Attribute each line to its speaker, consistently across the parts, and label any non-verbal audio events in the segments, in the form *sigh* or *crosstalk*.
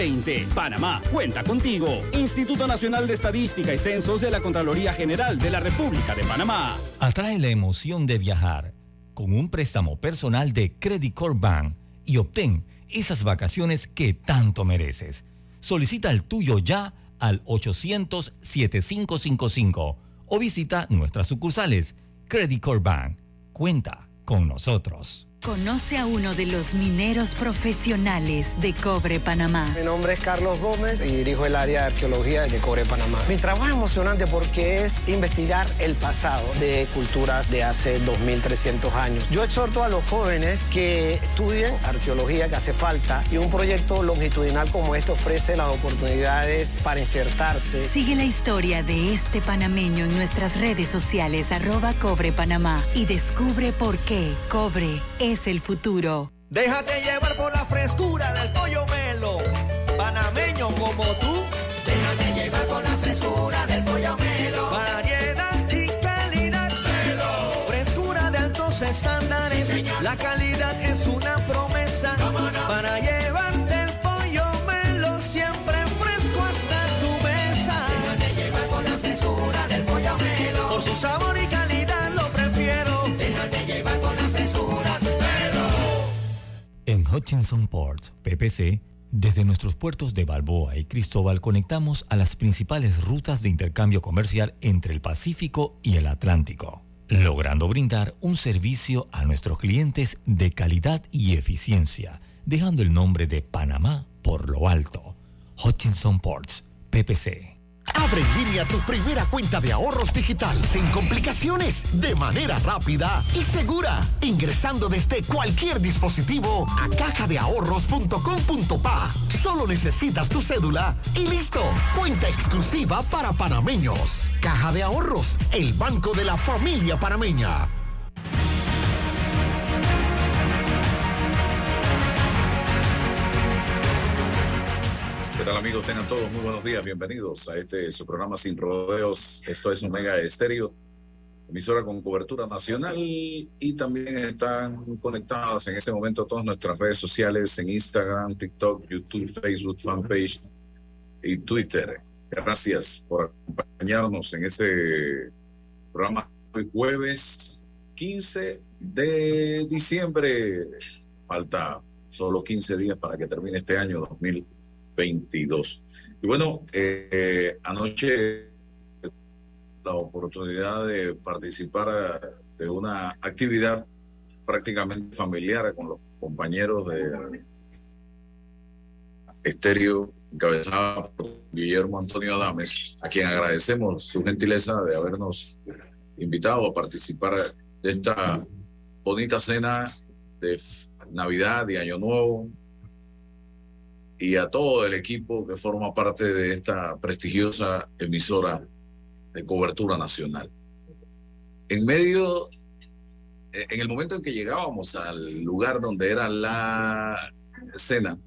Speaker 1: 2020. Panamá cuenta contigo. Instituto Nacional de Estadística y Censos de la Contraloría General de la República de Panamá.
Speaker 2: Atrae la emoción de viajar con un préstamo personal de Credit Corp Bank y obtén esas vacaciones que tanto mereces. Solicita el tuyo ya al 800-7555 o visita nuestras sucursales. Credit Corp Bank. Cuenta con nosotros.
Speaker 3: Conoce a uno de los mineros profesionales de Cobre Panamá.
Speaker 4: Mi nombre es Carlos Gómez y dirijo el área de arqueología de Cobre Panamá. Mi trabajo es emocionante porque es investigar el pasado de culturas de hace 2.300 años. Yo exhorto a los jóvenes que estudien arqueología que hace falta y un proyecto longitudinal como este ofrece las oportunidades para insertarse.
Speaker 3: Sigue la historia de este panameño en nuestras redes sociales arroba Cobre Panamá y descubre por qué Cobre es es el futuro.
Speaker 5: Déjate llevar por la frescura del pollo melo. Panameño como tú.
Speaker 6: Déjate llevar por la frescura del pollo melo.
Speaker 5: Variedad y calidad.
Speaker 6: Melo.
Speaker 5: Frescura de altos estándares. la calidad
Speaker 2: Hutchinson Port, PPC, desde nuestros puertos de Balboa y Cristóbal conectamos a las principales rutas de intercambio comercial entre el Pacífico y el Atlántico, logrando brindar un servicio a nuestros clientes de calidad y eficiencia, dejando el nombre de Panamá por lo alto. Hutchinson Ports, PPC.
Speaker 7: Abre en línea tu primera cuenta de ahorros digital sin complicaciones, de manera rápida y segura, ingresando desde cualquier dispositivo a cajadeahorros.com.pa. Solo necesitas tu cédula y listo. Cuenta exclusiva para panameños. Caja de Ahorros, el banco de la familia panameña.
Speaker 8: Tal amigos? Tengan todos muy buenos días. Bienvenidos a este su programa Sin Rodeos. Esto es Omega Estéreo, emisora con cobertura nacional y también están conectadas en este momento todas nuestras redes sociales en Instagram, TikTok, YouTube, Facebook, fanpage y Twitter. Gracias por acompañarnos en este programa hoy jueves 15 de diciembre. Falta solo 15 días para que termine este año 2020. 22. Y bueno, eh, anoche la oportunidad de participar de una actividad prácticamente familiar con los compañeros de Estéreo, encabezada por Guillermo Antonio Adames, a quien agradecemos su gentileza de habernos invitado a participar de esta bonita cena de Navidad y Año Nuevo, y a todo el equipo que forma parte de esta prestigiosa emisora de cobertura nacional. En medio, eh, en el momento en que llegábamos al lugar donde era la escena,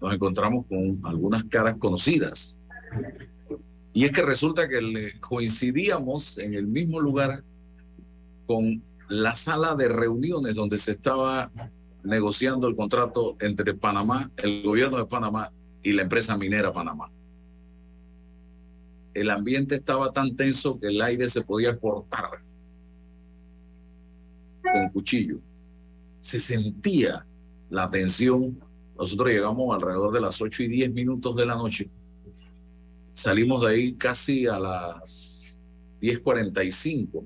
Speaker 8: nos encontramos con algunas caras conocidas. Y es que resulta que coincidíamos en el mismo lugar con la sala de reuniones donde se estaba negociando el contrato entre Panamá, el gobierno de Panamá y la empresa minera Panamá. El ambiente estaba tan tenso que el aire se podía cortar con cuchillo. Se sentía la tensión. Nosotros llegamos alrededor de las 8 y 10 minutos de la noche. Salimos de ahí casi a las 10.45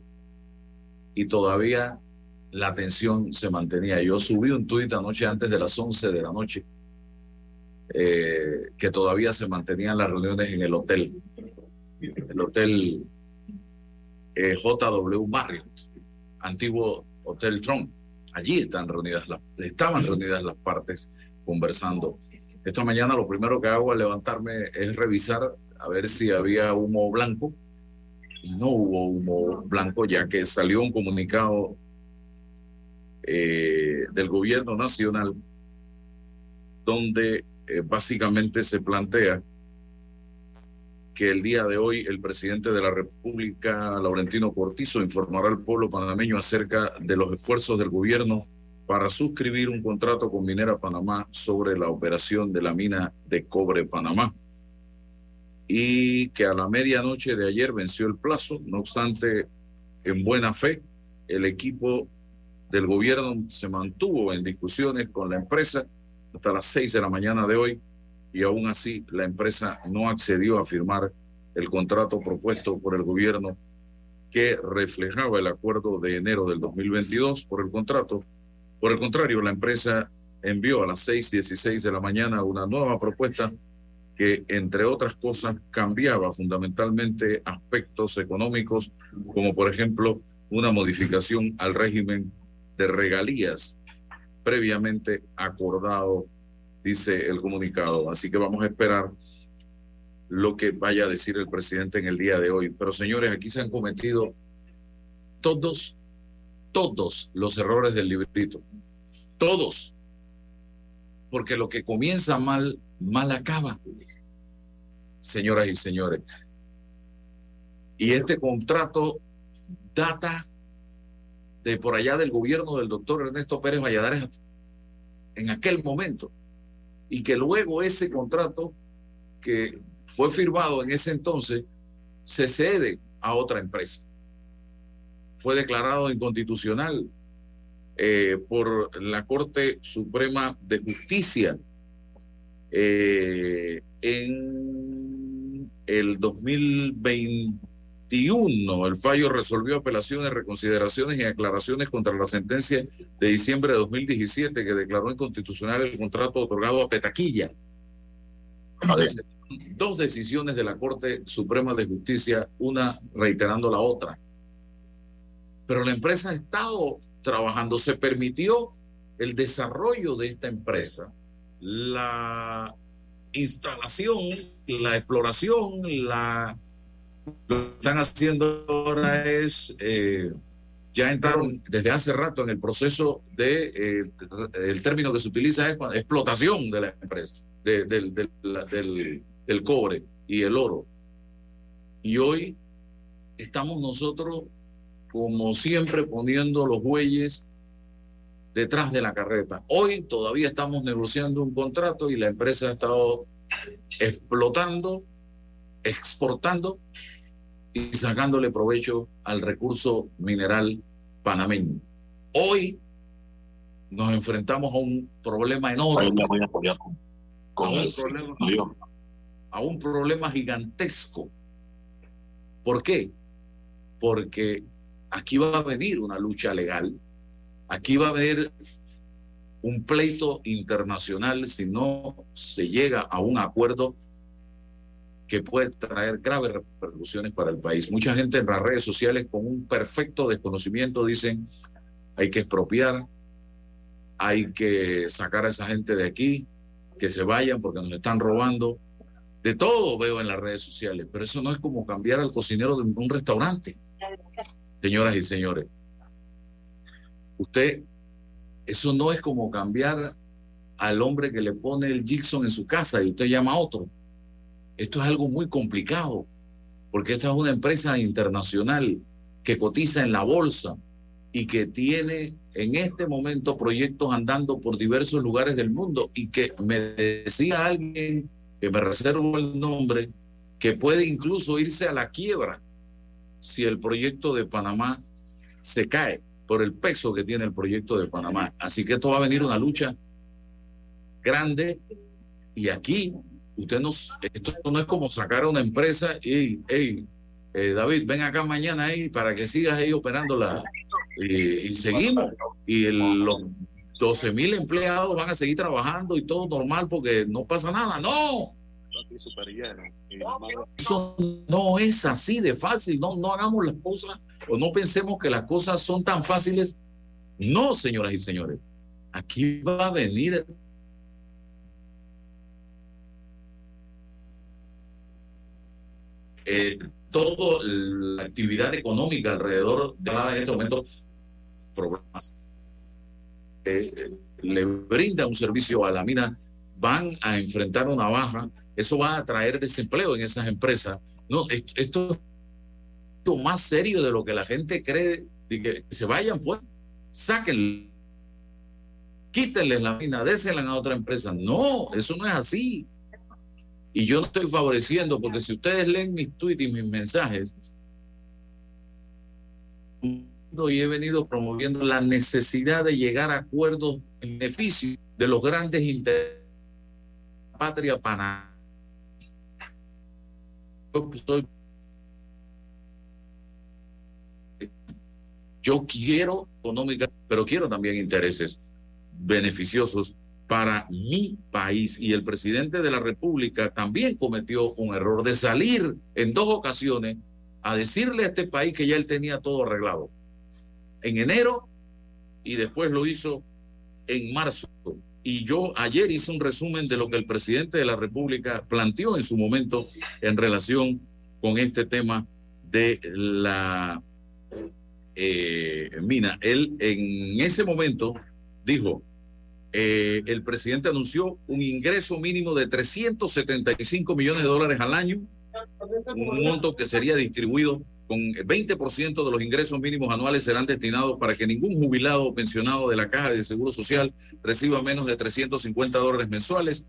Speaker 8: y todavía la tensión se mantenía. Yo subí un tuit anoche antes de las 11 de la noche eh, que todavía se mantenían las reuniones en el hotel, el hotel eh, JW Marriott, antiguo Hotel Trump. Allí están reunidas las, estaban reunidas las partes conversando. Esta mañana lo primero que hago al levantarme es revisar a ver si había humo blanco. No hubo humo blanco ya que salió un comunicado eh, del gobierno nacional, donde eh, básicamente se plantea que el día de hoy el presidente de la República, Laurentino Cortizo, informará al pueblo panameño acerca de los esfuerzos del gobierno para suscribir un contrato con Minera Panamá sobre la operación de la mina de cobre Panamá y que a la medianoche de ayer venció el plazo. No obstante, en buena fe, el equipo del gobierno se mantuvo en discusiones con la empresa hasta las seis de la mañana de hoy y aún así la empresa no accedió a firmar el contrato propuesto por el gobierno que reflejaba el acuerdo de enero del 2022 por el contrato. Por el contrario, la empresa envió a las 6.16 de la mañana una nueva propuesta que, entre otras cosas, cambiaba fundamentalmente aspectos económicos, como por ejemplo una modificación al régimen de regalías previamente acordado, dice el comunicado. Así que vamos a esperar lo que vaya a decir el presidente en el día de hoy. Pero señores, aquí se han cometido todos, todos los errores del librito. Todos. Porque lo que comienza mal, mal acaba. Señoras y señores. Y este contrato data de por allá del gobierno del doctor Ernesto Pérez Valladares en aquel momento. Y que luego ese contrato que fue firmado en ese entonces se cede a otra empresa. Fue declarado inconstitucional eh, por la Corte Suprema de Justicia eh, en el 2021. El fallo resolvió apelaciones, reconsideraciones y aclaraciones contra la sentencia de diciembre de 2017 que declaró inconstitucional el contrato otorgado a Petaquilla dos decisiones de la Corte Suprema de Justicia, una reiterando la otra. Pero la empresa ha estado trabajando, se permitió el desarrollo de esta empresa, la instalación, la exploración, la lo que están haciendo ahora es eh, ya entraron desde hace rato en el proceso de eh, el término que se utiliza es explotación de la empresa, del, el cobre y el oro. Y hoy estamos nosotros, como siempre, poniendo los bueyes detrás de la carreta. Hoy todavía estamos negociando un contrato y la empresa ha estado explotando, exportando y sacándole provecho al recurso mineral panameño. Hoy nos enfrentamos a un problema enorme. Con, un problema, a un problema gigantesco. ¿Por qué? Porque aquí va a venir una lucha legal, aquí va a haber un pleito internacional si no se llega a un acuerdo que puede traer graves repercusiones para el país. Mucha gente en las redes sociales con un perfecto desconocimiento dicen hay que expropiar, hay que sacar a esa gente de aquí, que se vayan porque nos están robando. De todo veo en las redes sociales, pero eso no es como cambiar al cocinero de un restaurante. Señoras y señores, usted, eso no es como cambiar al hombre que le pone el Gibson en su casa y usted llama a otro. Esto es algo muy complicado, porque esta es una empresa internacional que cotiza en la bolsa y que tiene en este momento proyectos andando por diversos lugares del mundo y que me decía alguien que me reservo el nombre, que puede incluso irse a la quiebra si el proyecto de Panamá se cae por el peso que tiene el proyecto de Panamá. Así que esto va a venir una lucha grande y aquí usted no, esto no es como sacar a una empresa y, hey, eh, David, ven acá mañana ahí para que sigas ahí operando la... Y, seguimos. Y los 12 mil empleados van a seguir trabajando y todo normal porque no pasa nada. No. Eso no es así de fácil. No, no hagamos las cosas o no pensemos que las cosas son tan fáciles. No, señoras y señores. Aquí va a venir eh, toda la actividad económica alrededor de este momento problemas. Eh, le brinda un servicio a la mina, van a enfrentar una baja, eso va a traer desempleo en esas empresas. No, esto, es más serio de lo que la gente cree, de que se vayan, pues, saquen quítenles la mina, désenla a otra empresa. No, eso no es así. Y yo no estoy favoreciendo, porque si ustedes leen mis tweets y mis mensajes, y he venido promoviendo la necesidad de llegar a acuerdos en beneficio de los grandes intereses de la patria pana. Yo quiero económica, pero quiero también intereses beneficiosos para mi país. Y el presidente de la República también cometió un error de salir en dos ocasiones a decirle a este país que ya él tenía todo arreglado. En enero y después lo hizo en marzo. Y yo ayer hice un resumen de lo que el presidente de la República planteó en su momento en relación con este tema de la eh, mina. Él en ese momento dijo, eh, el presidente anunció un ingreso mínimo de 375 millones de dólares al año, un monto que sería distribuido con el 20% de los ingresos mínimos anuales serán destinados para que ningún jubilado o pensionado de la Caja de Seguro Social reciba menos de 350 dólares mensuales.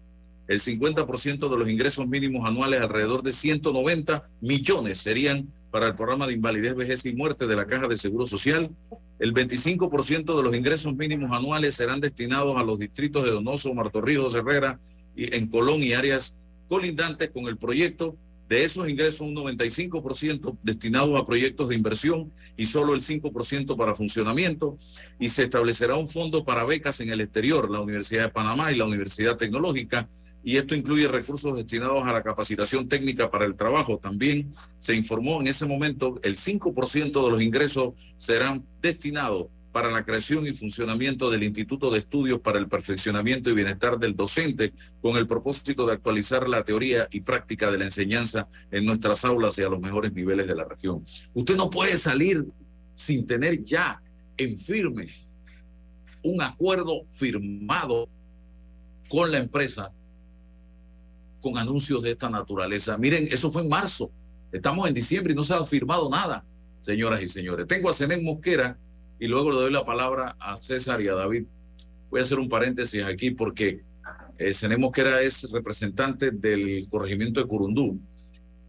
Speaker 8: El 50% de los ingresos mínimos anuales, alrededor de 190 millones, serían para el programa de invalidez, vejez y muerte de la Caja de Seguro Social. El 25% de los ingresos mínimos anuales serán destinados a los distritos de Donoso, Martorrijos, Herrera, y en Colón y áreas colindantes con el proyecto. De esos ingresos, un 95% destinados a proyectos de inversión y solo el 5% para funcionamiento. Y se establecerá un fondo para becas en el exterior, la Universidad de Panamá y la Universidad Tecnológica, y esto incluye recursos destinados a la capacitación técnica para el trabajo. También se informó en ese momento el 5% de los ingresos serán destinados para la creación y funcionamiento del Instituto de Estudios para el Perfeccionamiento y Bienestar del Docente, con el propósito de actualizar la teoría y práctica de la enseñanza en nuestras aulas y a los mejores niveles de la región. Usted no puede salir sin tener ya en firme un acuerdo firmado con la empresa con anuncios de esta naturaleza. Miren, eso fue en marzo. Estamos en diciembre y no se ha firmado nada, señoras y señores. Tengo a Zenén Mosquera y luego le doy la palabra a César y a David. Voy a hacer un paréntesis aquí porque eh, Zenén Mosquera es representante del corregimiento de Curundú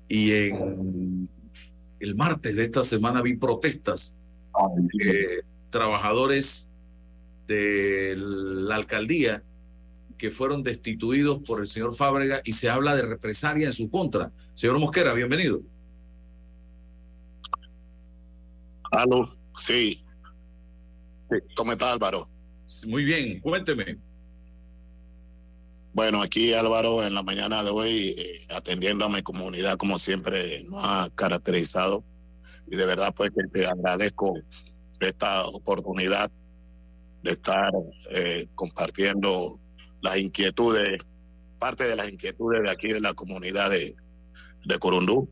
Speaker 8: y en el martes de esta semana vi protestas de trabajadores de la alcaldía que fueron destituidos por el señor Fábrega y se habla de represalia en su contra. Señor Mosquera, bienvenido.
Speaker 9: Aló, sí. ¿Cómo está Álvaro?
Speaker 8: Muy bien, cuénteme.
Speaker 9: Bueno, aquí Álvaro en la mañana de hoy eh, atendiendo a mi comunidad como siempre nos ha caracterizado y de verdad pues que te agradezco esta oportunidad de estar eh, compartiendo las inquietudes, parte de las inquietudes de aquí de la comunidad de, de Corundú.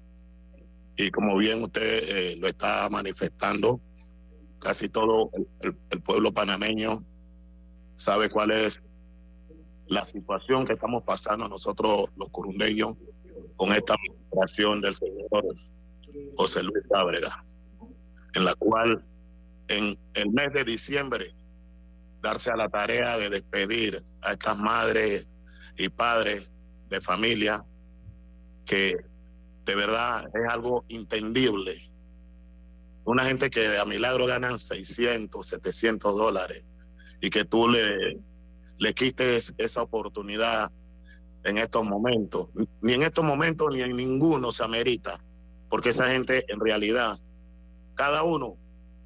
Speaker 9: Y como bien usted eh, lo está manifestando, casi todo el, pueblo panameño sabe cuál es la situación que estamos pasando nosotros los corundeños con esta administración del señor José Luis Ábrega, en la cual en el mes de diciembre darse a la tarea de despedir a estas madres y padres de familia que de verdad es algo entendible. Una gente que a milagro ganan 600, 700 dólares y que tú le, le quites esa oportunidad en estos momentos. Ni en estos momentos ni en ninguno se amerita, porque esa gente en realidad, cada uno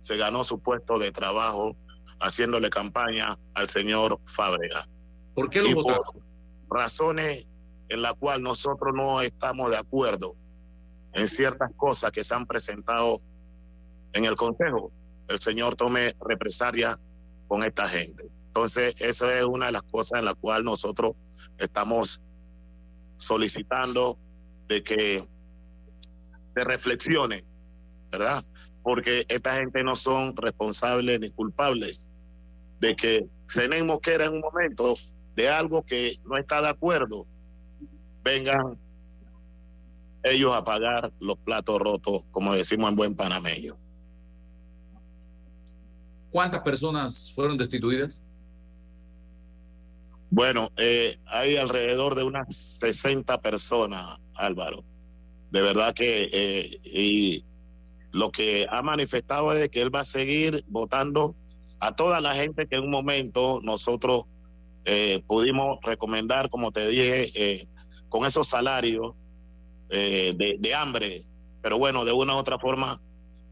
Speaker 9: se ganó su puesto de trabajo haciéndole campaña al señor Fábrega.
Speaker 8: ¿Por qué lo y Por
Speaker 9: razones en las cuales nosotros no estamos de acuerdo en ciertas cosas que se han presentado en el Consejo, el señor tome represalia con esta gente. Entonces, esa es una de las cosas en las cuales nosotros estamos solicitando de que se reflexione, ¿verdad? Porque esta gente no son responsables ni culpables de que Zenén Mosquera en un momento de algo que no está de acuerdo, vengan ellos a pagar los platos rotos, como decimos en buen panameño.
Speaker 8: ¿Cuántas personas fueron destituidas?
Speaker 9: Bueno, eh, hay alrededor de unas 60 personas, Álvaro. De verdad que eh, y lo que ha manifestado es que él va a seguir votando a toda la gente que en un momento nosotros eh, pudimos recomendar, como te dije, eh, con esos salarios eh, de, hambre. Pero bueno, de una u otra forma,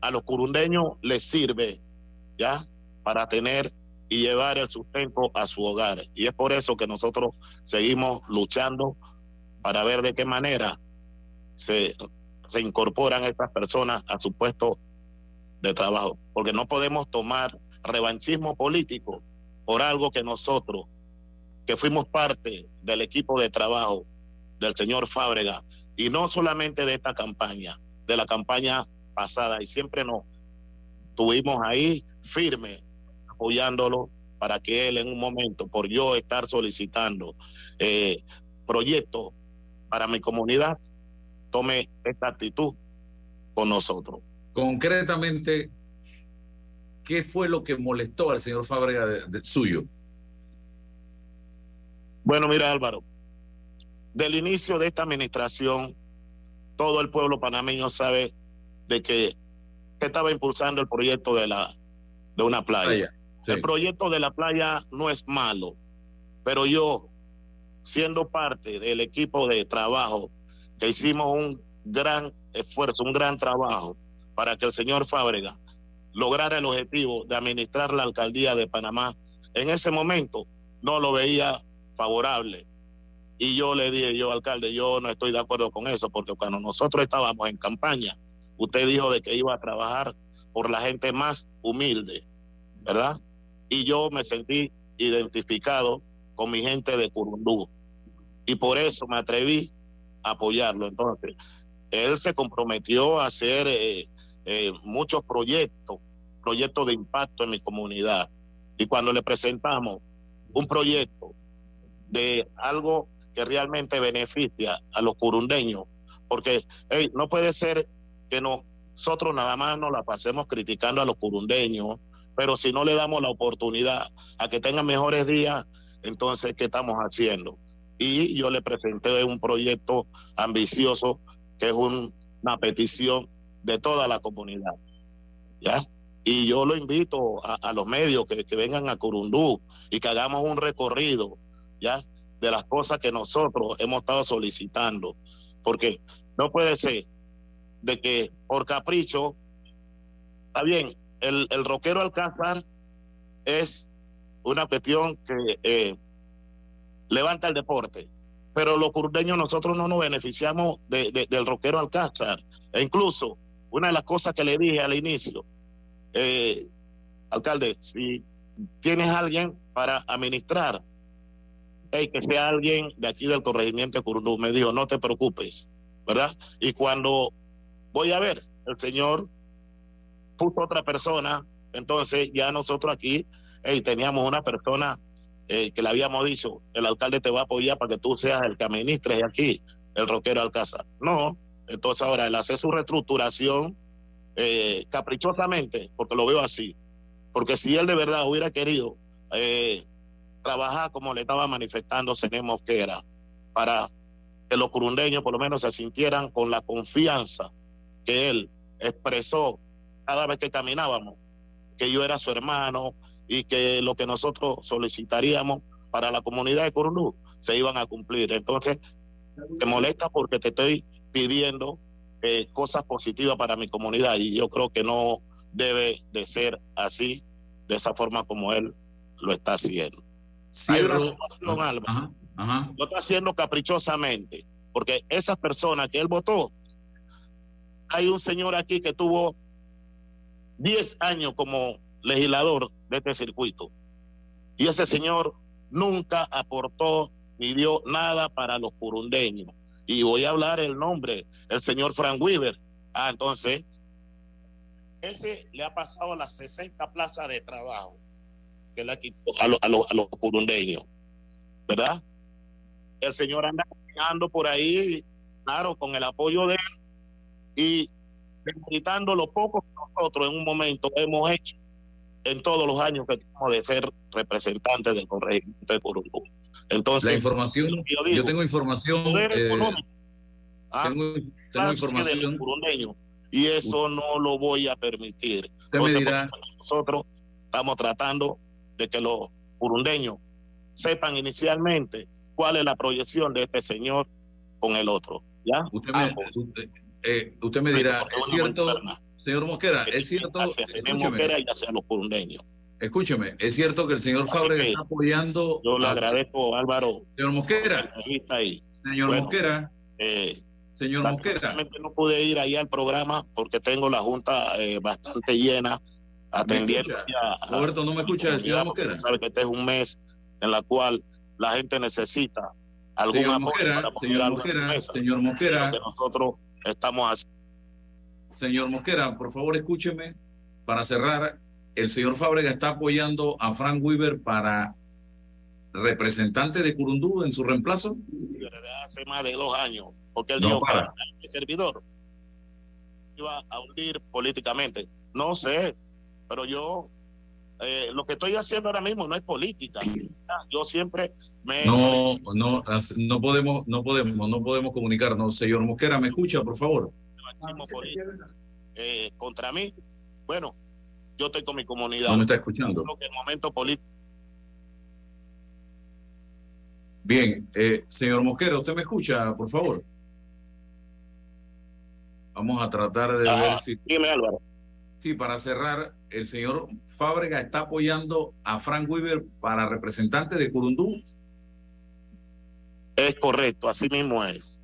Speaker 9: a los curundeños les sirve, ¿ya? Para tener y llevar el sustento a su hogar. Y es por eso que nosotros seguimos luchando para ver de qué manera se reincorporan estas personas a su puesto de trabajo. Porque no podemos tomar revanchismo político por algo que nosotros que fuimos parte del equipo de trabajo del señor Fábrega, y no solamente de esta campaña, de la campaña pasada, y siempre nos tuvimos ahí firme, apoyándolo para que él en un momento, por yo estar solicitando eh, proyectos para mi comunidad, tome esta actitud con nosotros.
Speaker 8: Concretamente, ¿qué fue lo que molestó al señor Fábrega de, de suyo?
Speaker 9: Bueno, mira Álvaro, del inicio de esta administración, todo el pueblo panameño sabe de que estaba impulsando el proyecto de la de una playa. playa sí. El proyecto de la playa no es malo, pero yo, siendo parte del equipo de trabajo, que hicimos un gran esfuerzo, un gran trabajo para que el señor Fábrega lograra el objetivo de administrar la alcaldía de Panamá, en ese momento no lo veía favorable. Y yo le dije, yo alcalde, yo no estoy de acuerdo con eso, porque cuando nosotros estábamos en campaña, usted dijo de que iba a trabajar por la gente más humilde, ¿verdad? Y yo me sentí identificado con mi gente de Curundú. Y por eso me atreví a apoyarlo. Entonces, él se comprometió a hacer eh, eh, muchos proyectos, proyectos de impacto en mi comunidad. Y cuando le presentamos un proyecto de algo que realmente beneficia a los curundeños, porque no puede ser que nosotros nada más nos la pasemos criticando a los curundeños, pero si no le damos la oportunidad a que tengan mejores días, entonces, ¿qué estamos haciendo? Y yo le presenté un proyecto ambicioso que es un, una petición de toda la comunidad. ¿Ya? Y yo lo invito a, los medios que, que vengan a Curundú y que hagamos un recorrido ¿ya? De las cosas que nosotros hemos estado solicitando. Porque no puede ser de que por capricho, está bien, el, el rockero Alcázar es una cuestión que eh, levanta el deporte, pero los curdeños nosotros no nos beneficiamos de, de, del rockero Alcázar. E incluso, una de las cosas que le dije al inicio, eh, alcalde, si tienes alguien para administrar hey, que sea alguien de aquí del corregimiento de Curundú. Me dijo, no te preocupes, ¿verdad? Y cuando voy a ver, el señor puso otra persona, entonces ya nosotros aquí teníamos una persona eh, que le habíamos dicho, el alcalde te va a apoyar para que tú seas el que administres aquí, el roquero Alcázar. No, entonces ahora él hace su reestructuración eh, caprichosamente, porque lo veo así, porque si él de verdad hubiera querido eh, trabajar como le estaba manifestando Cené Mosquera, para que los curundeños por lo menos se sintieran con la confianza que él expresó cada vez que caminábamos, que yo era su hermano y que lo que nosotros solicitaríamos para la comunidad de Curundú se iban a cumplir. Entonces, te molesta porque te estoy pidiendo eh, cosas positivas para mi comunidad y yo creo que no debe de ser así, de esa forma como él lo está haciendo.
Speaker 8: Cierro.
Speaker 9: Alba. Lo está haciendo caprichosamente, porque esas personas que él votó, hay un señor aquí que tuvo 10 años como legislador de este circuito. Y ese señor nunca aportó ni dio nada para los curundeños. Y voy a hablar el nombre, el señor Frank Weaver. Ah, entonces, ese le ha pasado las 60 plazas de trabajo que le ha quitado a, lo, a, lo, a los curundeños, ¿verdad? El señor anda caminando por ahí, claro, con el apoyo de él y gritando lo poco que nosotros en un momento hemos hecho en todos los años que tenemos de ser representantes del corregimiento de Curundú. Entonces,
Speaker 8: la información, yo, tengo información. Eh,
Speaker 9: ah, tengo, tengo información. y eso no lo voy a permitir. Nosotros estamos tratando de que los burundeños sepan inicialmente cuál es la proyección de este señor con el otro. ¿ya?
Speaker 8: Usted me, eh, usted, me dirá, es cierto, señor Mosquera, es cierto.
Speaker 9: Hacia Mosquera y hacia los burundeños.
Speaker 8: Escúcheme, es cierto que el señor Fábrega está apoyando.
Speaker 9: Yo le agradezco, Álvaro.
Speaker 8: Señor Mosquera. Señor Mosquera.
Speaker 9: Eh, señor Mosquera. no pude ir ahí al programa porque tengo la junta eh, bastante llena atendiendo.
Speaker 8: Roberto, ¿no me escucha el señor Mosquera?
Speaker 9: Sabe que este es un mes en la cual la gente necesita algún
Speaker 8: señor Mosquera, señor Mosquera, señor Mosquera.
Speaker 9: Que nosotros estamos haciendo.
Speaker 8: Señor Mosquera, por favor escúcheme para cerrar el señor Fábrega está apoyando a Frank Weaver para representante de Curundú en su reemplazo?
Speaker 9: Hace más de dos años, porque él dijo para. que el servidor iba a hundir políticamente. No sé, pero yo eh, lo que estoy haciendo ahora mismo no es política. Yo siempre me
Speaker 8: no no no podemos no podemos no podemos comunicarnos. Señor Mosquera, me escucha, por favor.
Speaker 9: Eh, contra mí. Bueno, yo estoy con mi comunidad.
Speaker 8: No me está escuchando.
Speaker 9: que el momento político.
Speaker 8: Bien, eh, señor Mosquera, ¿usted me escucha, por favor? Vamos a tratar de ver si.
Speaker 9: Dime, Álvaro.
Speaker 8: Sí, para cerrar, el señor Fábrega está apoyando a Frank Weaver para representante de Curundú.
Speaker 9: Es correcto, así mismo es.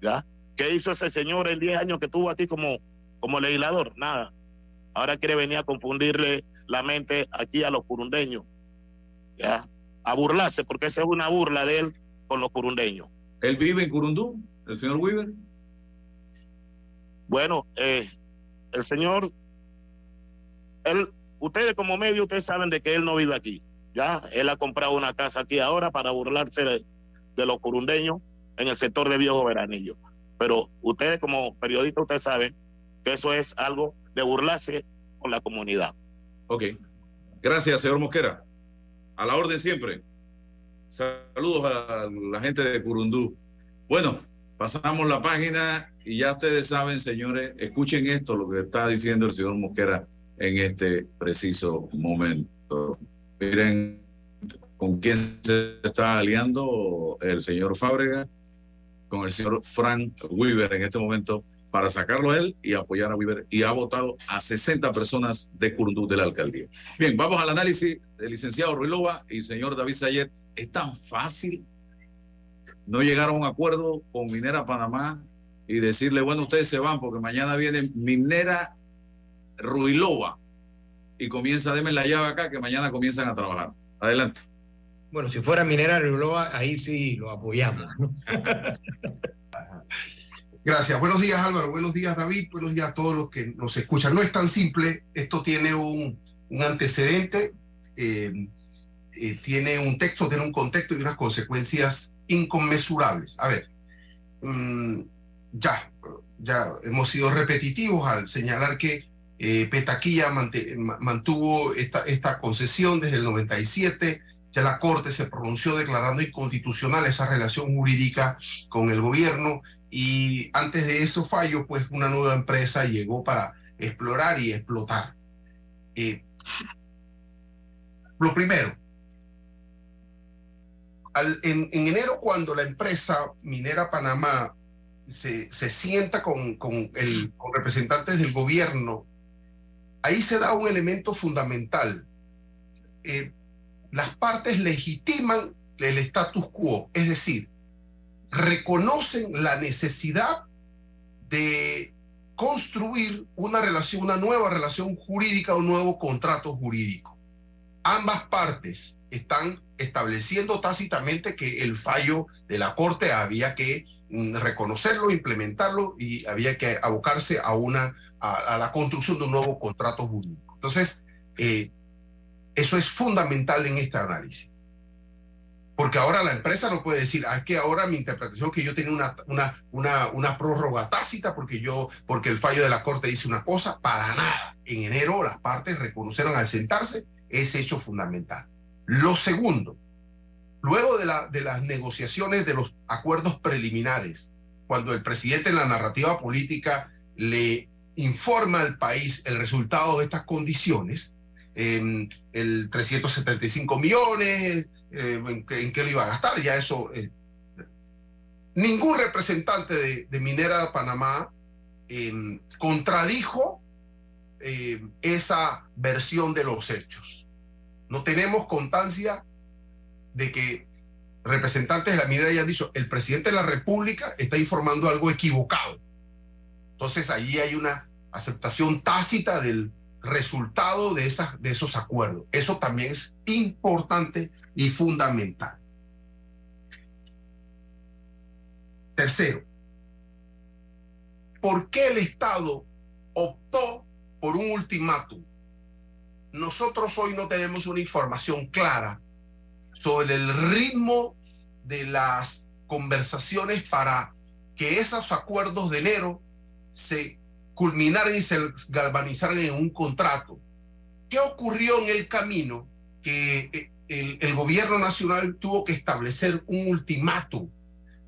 Speaker 9: ¿Ya? ¿Qué hizo ese señor en 10 años que tuvo aquí como, como legislador? Nada. Ahora quiere venir a confundirle la mente aquí a los curundeños. ¿ya? A burlarse, porque esa es una burla de él con los curundeños.
Speaker 8: ¿Él vive en Curundú, el señor Weaver?
Speaker 9: Bueno, eh, el señor, él, ustedes como medio, ustedes saben de que él no vive aquí. Ya, él ha comprado una casa aquí ahora para burlarse de, los curundeños en el sector de Viejo Veranillo. Pero ustedes como periodistas, ustedes saben que eso es algo de burlarse con la comunidad.
Speaker 8: Ok. Gracias, señor Mosquera. A la orden siempre. Saludos a la gente de Curundú. Bueno, pasamos la página y ya ustedes saben, señores, escuchen esto, lo que está diciendo el señor Mosquera en este preciso momento. Miren con quién se está aliando el señor Fábrega, con el señor Frank Weaver en este momento para sacarlo a él y apoyar a Weaver y ha votado a 60 personas de Curundú de la alcaldía. Bien, vamos al análisis del licenciado Ruilova y señor David Sayer. Es tan fácil no llegar a un acuerdo con Minera Panamá y decirle, bueno, ustedes se van porque mañana viene Minera Ruilova y comienza, denme la llave acá que mañana comienzan a trabajar. Adelante.
Speaker 10: Bueno, si fuera Minera Ruilova, ahí sí lo apoyamos. *laughs*
Speaker 11: Gracias. Buenos días Álvaro, buenos días David, buenos días a todos los que nos escuchan. No es tan simple, esto tiene un, antecedente, eh, eh, tiene un texto, tiene un contexto y unas consecuencias inconmensurables. A ver, mm, ya, ya hemos sido repetitivos al señalar que eh, Petaquilla mantuvo esta, esta concesión desde el 97, ya la Corte se pronunció declarando inconstitucional esa relación jurídica con el gobierno y antes de esos fallos, pues una nueva empresa llegó para explorar y explotar. Eh, lo primero, en, enero cuando la empresa minera Panamá se, sienta con, con, el, con representantes del gobierno, ahí se da un elemento fundamental. Eh, las partes legitiman el status quo, es decir, reconocen la necesidad de construir una relación, una nueva relación jurídica, un nuevo contrato jurídico. Ambas partes están estableciendo tácitamente que el fallo de la Corte había que mm, reconocerlo, implementarlo y había que abocarse a, una, a, la construcción de un nuevo contrato jurídico. Entonces, eh, eso es fundamental en este análisis. Porque ahora la empresa no puede decir, ah, es que ahora mi interpretación que yo tenía una, una, una, una prórroga tácita porque yo, porque el fallo de la corte dice una cosa, para nada. En enero las partes reconocieron al sentarse ese hecho fundamental. Lo segundo, luego de, la, de las negociaciones de los acuerdos preliminares, cuando el presidente en la narrativa política le informa al país el resultado de estas condiciones, el 375 millones, eh, en, qué lo iba a gastar, ya eso. Eh, ningún representante de, Minera de Panamá em, contradijo em, esa versión de los hechos. No tenemos constancia de que representantes de la minera hayan dicho, el presidente de la República está informando algo equivocado. Entonces allí hay una aceptación tácita del resultado de, esas, de esos acuerdos. Eso también es importante y fundamental. Tercero, ¿por qué el Estado optó por un ultimátum? Nosotros hoy no tenemos una información clara sobre el ritmo de las conversaciones para que esos acuerdos de enero se culminaran y se galvanizaran en un contrato. ¿Qué ocurrió en el camino? Que eh, el, gobierno nacional tuvo que establecer un ultimátum.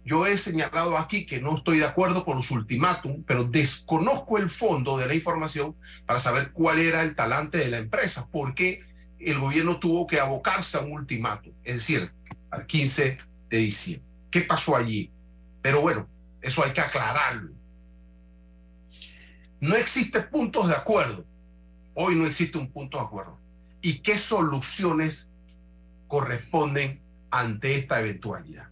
Speaker 11: Yo he señalado aquí que no estoy de acuerdo con los ultimátum, pero desconozco el fondo de la información para saber cuál era el talante de la empresa, porque el gobierno tuvo que abocarse a un ultimátum, es decir, al 15 de diciembre. ¿Qué pasó allí? Pero bueno, eso hay que aclararlo. No existe puntos de acuerdo. Hoy no existe un punto de acuerdo. ¿Y qué soluciones corresponden ante esta eventualidad?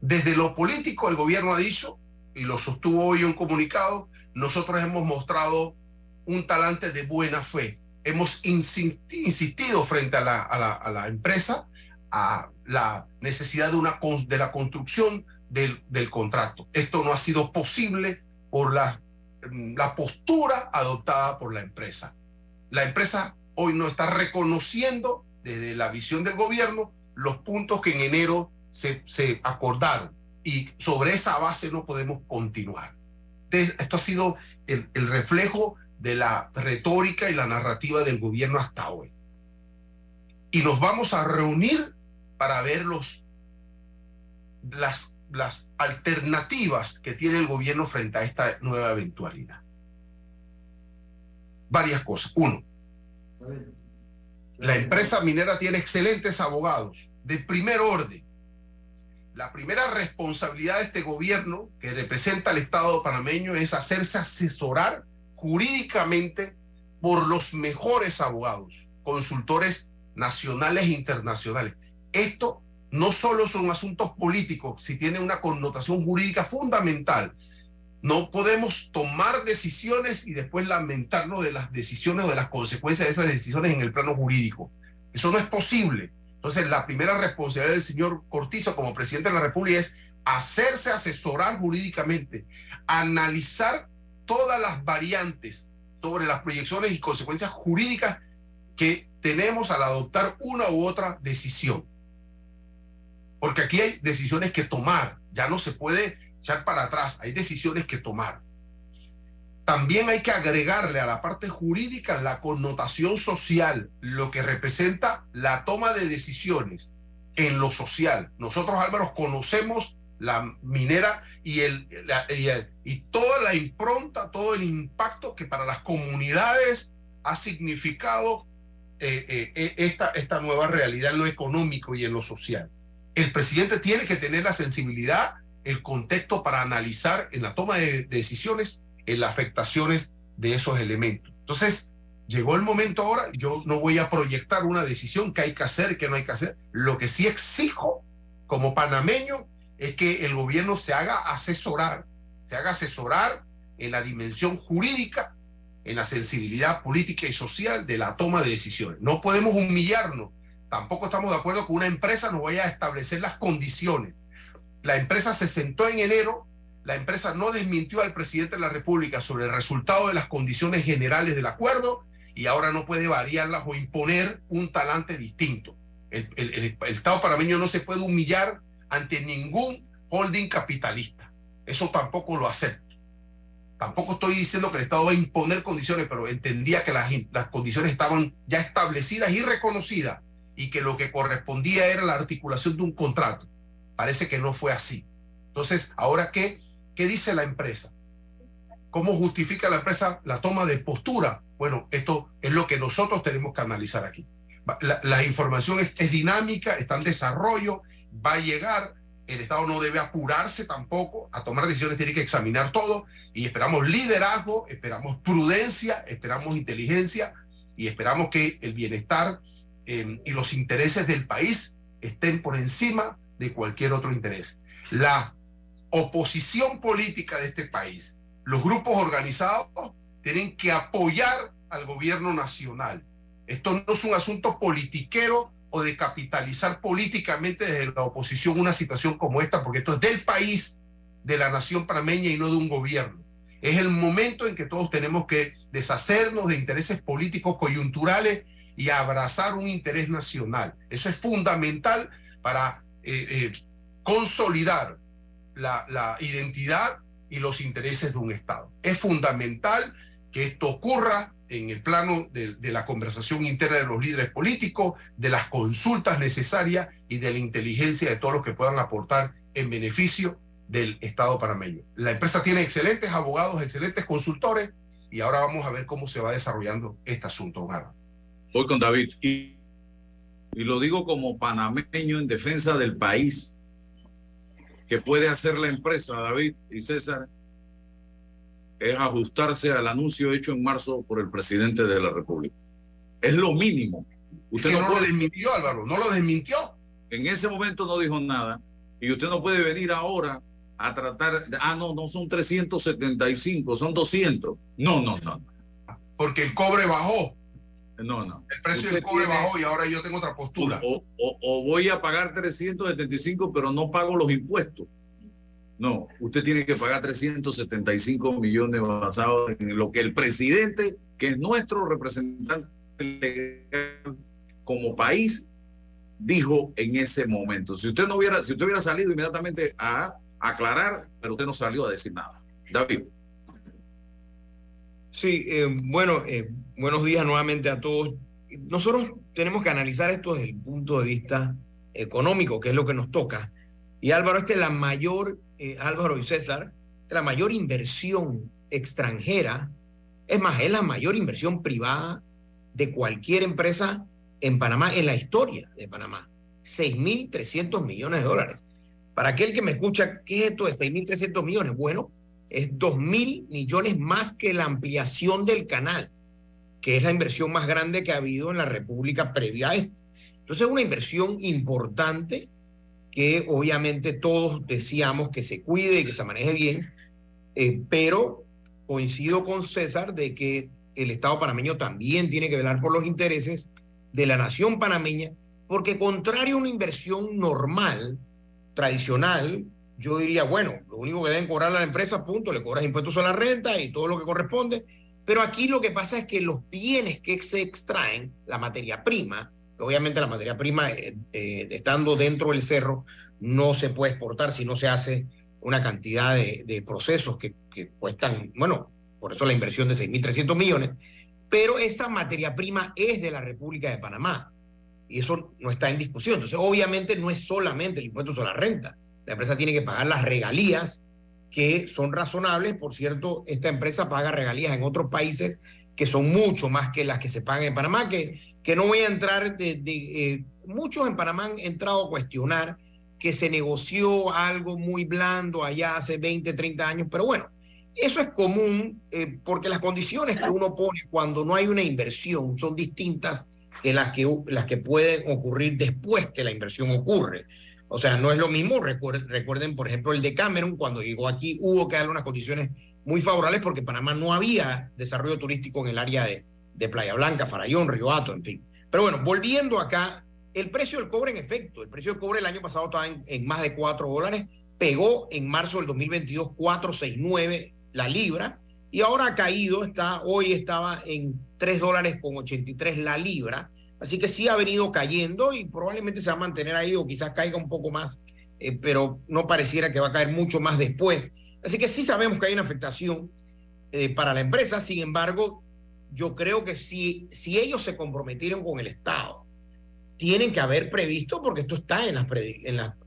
Speaker 11: Desde lo político, el gobierno ha dicho, y lo sostuvo hoy un comunicado, nosotros hemos mostrado un talante de buena fe. Hemos insistido frente a la, a la, a la empresa a la necesidad de, una, de la construcción del, del contrato. Esto no ha sido posible por la, la postura adoptada por la empresa. La empresa hoy no está reconociendo desde la visión del gobierno los puntos que en enero se, acordaron y sobre esa base no podemos continuar. Esto ha sido el, reflejo de la retórica y la narrativa del gobierno hasta hoy. Y nos vamos a reunir para ver los, las alternativas que tiene el gobierno frente a esta nueva eventualidad. Varias cosas. Uno, la empresa minera tiene excelentes abogados de primer orden. La primera responsabilidad de este gobierno que representa al Estado panameño es hacerse asesorar jurídicamente por los mejores abogados, consultores nacionales e internacionales. Esto no solo son asuntos políticos, si tiene una connotación jurídica fundamental. No podemos tomar decisiones y después lamentarnos de las decisiones o de las consecuencias de esas decisiones en el plano jurídico. Eso no es posible. Entonces, la primera responsabilidad del señor Cortizo como presidente de la República es hacerse asesorar jurídicamente, analizar todas las variantes sobre las proyecciones y consecuencias jurídicas que tenemos al adoptar una u otra decisión. Porque aquí hay decisiones que tomar, ya no se puede echar para atrás, hay decisiones que tomar. También hay que agregarle a la parte jurídica la connotación social, lo que representa la toma de decisiones en lo social. Nosotros, Álvaro, conocemos la minera y, el, y, toda la impronta, todo el impacto que para las comunidades ha significado eh, eh, eh, esta, esta nueva realidad en lo económico y en lo social el presidente tiene que tener la sensibilidad, el contexto para analizar en la toma de, decisiones en las afectaciones de esos elementos. Entonces, llegó el momento ahora, yo no voy a proyectar una decisión que hay que hacer, que no hay que hacer. Lo que sí exijo como panameño es que el gobierno se haga asesorar, se haga asesorar en la dimensión jurídica, en la sensibilidad política y social de la toma de decisiones. No podemos humillarnos Tampoco estamos de acuerdo que una empresa nos vaya a establecer las condiciones. La empresa se sentó en enero, la empresa no desmintió al presidente de la República sobre el resultado de las condiciones generales del acuerdo y ahora no puede variarlas o imponer un talante distinto. El, el, Estado panameño no se puede humillar ante ningún holding capitalista. Eso tampoco lo acepto. Tampoco estoy diciendo que el Estado va a imponer condiciones, pero entendía que las condiciones estaban ya establecidas y reconocidas y que lo que correspondía era la articulación de un contrato. Parece que no fue así. Entonces, ¿ahora qué? ¿Qué dice la empresa? ¿Cómo justifica la empresa la toma de postura? Bueno, esto es lo que nosotros tenemos que analizar aquí. La, información es, dinámica, está en desarrollo, va a llegar. El Estado no debe apurarse tampoco a tomar decisiones, tiene que examinar todo y esperamos liderazgo, esperamos prudencia, esperamos inteligencia y esperamos que el bienestar eh, y los intereses del país estén por encima de cualquier otro interés. La oposición política de este país, los grupos organizados, tienen que apoyar al gobierno nacional. Esto no es un asunto politiquero o de capitalizar políticamente desde la oposición una situación como esta, porque esto es del país, de la nación panameña y no de un gobierno. Es el momento en que todos tenemos que deshacernos de intereses políticos coyunturales y abrazar un interés nacional. Eso es fundamental para eh, eh, consolidar la, identidad y los intereses de un Estado. Es fundamental que esto ocurra en el plano de, la conversación interna de los líderes políticos, de las consultas necesarias y de la inteligencia de todos los que puedan aportar en beneficio del Estado panameño. La empresa tiene excelentes abogados, excelentes consultores y ahora vamos a ver cómo se va desarrollando este asunto,
Speaker 8: Voy con David y lo digo como panameño en defensa del país que puede hacer la empresa, David y César, es ajustarse al anuncio hecho en marzo por el presidente de la República. Es lo mínimo.
Speaker 11: Usted no, lo desmintió, Álvaro, no lo desmintió.
Speaker 8: En ese momento no dijo nada y usted no puede venir ahora a tratar, ah, no, no son 375, son 200. No, no, no.
Speaker 11: Porque el cobre bajó.
Speaker 8: No, no.
Speaker 11: El precio del cobre bajó y ahora yo tengo otra postura.
Speaker 8: O, o, voy a pagar 375, pero no pago los impuestos. No, usted tiene que pagar 375 millones basados en lo que el presidente, que es nuestro representante como país, dijo en ese momento. Si usted no hubiera, si usted hubiera salido inmediatamente a aclarar, pero usted no salió a decir nada. David.
Speaker 10: Sí, eh, bueno, eh, buenos días nuevamente a todos. Nosotros tenemos que analizar esto desde el punto de vista económico, que es lo que nos toca. Y Álvaro, esta es la mayor eh, Álvaro y César, la mayor inversión extranjera, es más, es la mayor inversión privada de cualquier empresa en Panamá, en la historia de Panamá. 6.300 millones de dólares. Para aquel que me escucha, ¿qué es esto de 6.300 millones? Bueno, es 2.000 millones más que la ampliación del canal, que es la inversión más grande que ha habido en la República previa a esto. Entonces es una inversión importante que obviamente todos decíamos que se cuide y que se maneje bien, eh, pero coincido con César de que el Estado panameño también tiene que velar por los intereses de la nación panameña, porque contrario a una inversión normal, tradicional, yo diría, bueno, lo único que deben cobrar a la empresa, punto, le cobras impuestos a la renta y todo lo que corresponde, pero aquí lo que pasa es que los bienes que se extraen, la materia prima, obviamente la materia prima, eh, eh, estando dentro del cerro, no se puede exportar si no se hace una cantidad de, procesos que, cuestan, bueno, por eso la inversión de 6.300 millones, pero esa materia prima es de la República de Panamá y eso no está en discusión. Entonces, obviamente no es solamente el impuesto sobre la renta, la empresa tiene que pagar las regalías que son razonables. Por cierto, esta empresa paga regalías en otros países que son mucho más que las que se pagan en Panamá, que no voy a entrar de, eh, muchos en Panamá han entrado a cuestionar que se negoció algo muy blando allá hace 20, 30 años, pero bueno, eso es común eh, porque las condiciones que uno pone cuando no hay una inversión son distintas que las que, las que pueden ocurrir después que la inversión ocurre. O sea, no es lo mismo, recuerden, por ejemplo el de Cameron, cuando llegó aquí hubo que darle unas condiciones muy favorables porque Panamá no había desarrollo turístico en el área de, Playa Blanca, Farallón, Río Hato, en fin. Pero bueno, volviendo acá, el precio del cobre en efecto, el precio del cobre el año pasado estaba en, más de 4 dólares, pegó en marzo del 2022 469 la libra y ahora ha caído, está, hoy estaba en 3 dólares con 83 la libra, así que sí ha venido cayendo y probablemente se va a mantener ahí o quizás caiga un poco más, eh, pero no pareciera que va a caer mucho más después. Así que sí sabemos que hay una afectación eh, para la empresa, sin embargo, yo creo que si, si ellos se comprometieron con el Estado tienen que haber previsto, porque esto está en,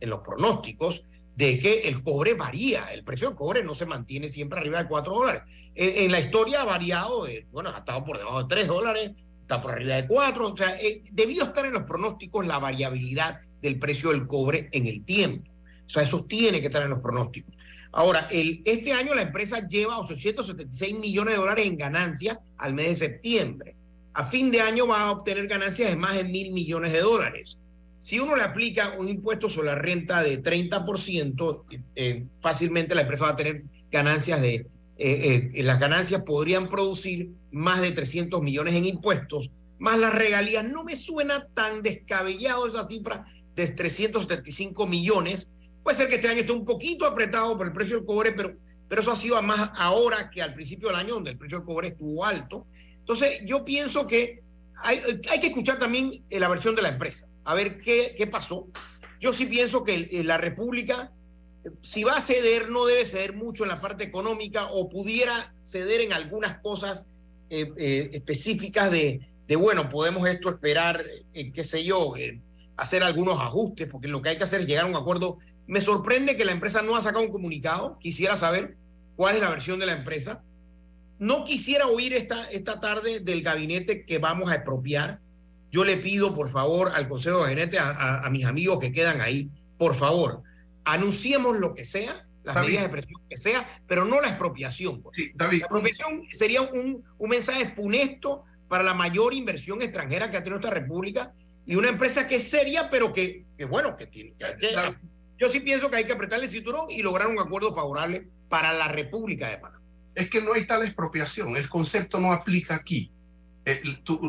Speaker 10: los pronósticos, de que el cobre varía, el precio del cobre no se mantiene siempre arriba de 4 dólares. En, la historia ha variado, bueno, ha estado por debajo de 3 dólares, está por arriba de 4, o sea, eh, debido a estar en los pronósticos la variabilidad del precio del cobre en el tiempo. O sea, eso tiene que estar en los pronósticos. Ahora, este año la empresa lleva 876 millones de dólares en ganancias al mes de septiembre. A fin de año va a obtener ganancias de más de mil millones de dólares. Si uno le aplica un impuesto sobre la renta de 30%, eh, fácilmente la empresa va a tener ganancias de, eh, eh, las ganancias podrían producir más de 300 millones en impuestos, más las regalías. No me suena tan descabellado esa cifra de 375 millones. Puede ser que este año un poquito apretado por el precio del cobre, pero, pero eso ha sido más ahora que al principio del año, donde el precio del cobre estuvo alto. Entonces, yo pienso que hay, hay que escuchar también la versión de la empresa a ver qué, qué pasó. Yo sí pienso que la República, si va a ceder, no debe ceder mucho en la parte económica o pudiera ceder en algunas cosas eh, eh, específicas de, bueno, podemos esto esperar, eh, qué sé yo, hacer algunos ajustes, porque lo que hay que hacer es llegar a un acuerdo. Me sorprende que la empresa no ha sacado un comunicado, quisiera saber cuál es la versión de la empresa. No quisiera oír esta, esta tarde del gabinete que vamos a expropiar yo le pido, por favor, al Consejo de Gabinete, a, mis amigos que quedan ahí, por favor, anunciemos lo que sea, las medidas de presión que sea, pero no la expropiación. Pues. la expropiación sería un, un mensaje funesto para la mayor inversión extranjera que ha tenido esta república y una empresa que es seria, pero que, que bueno, que tiene yo sí pienso que hay que apretarle el cinturón y lograr un acuerdo favorable para la República de Panamá.
Speaker 11: Es que no hay tal expropiación, el concepto no aplica aquí. Eh,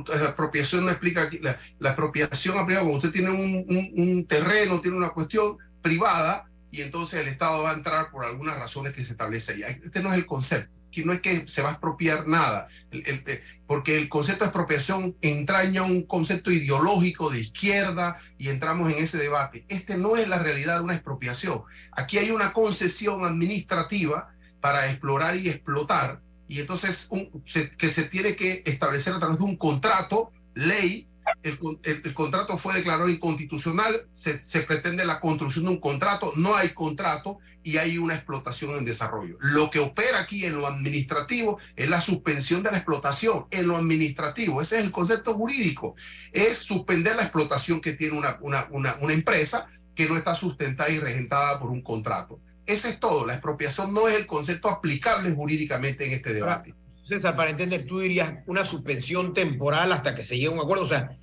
Speaker 11: la apropiación no explica la, la, apropiación aplica cuando usted tiene un, un, terreno, tiene una cuestión privada y entonces el Estado va a entrar por algunas razones que se establece ahí. Este no es el concepto. Aquí no es que se va a expropiar nada, eh, porque el concepto de expropiación entraña un concepto ideológico de izquierda y entramos en ese debate. Este no es la realidad de una expropiación. Aquí hay una concesión administrativa para explorar y explotar y entonces que se tiene que establecer a través de un contrato, ley, el, el, contrato fue declarado inconstitucional, se, se, pretende la construcción de un contrato, no hay contrato y hay una explotación en desarrollo. Lo que opera aquí en lo administrativo es la suspensión de la explotación en lo administrativo, ese es el concepto jurídico, es suspender la explotación que tiene una, una, una, una empresa que no está sustentada y regentada por un contrato. Ese es todo. La expropiación no es el concepto aplicable jurídicamente en este debate.
Speaker 10: César, para entender, tú dirías una suspensión temporal hasta que se llegue a un acuerdo, o sea,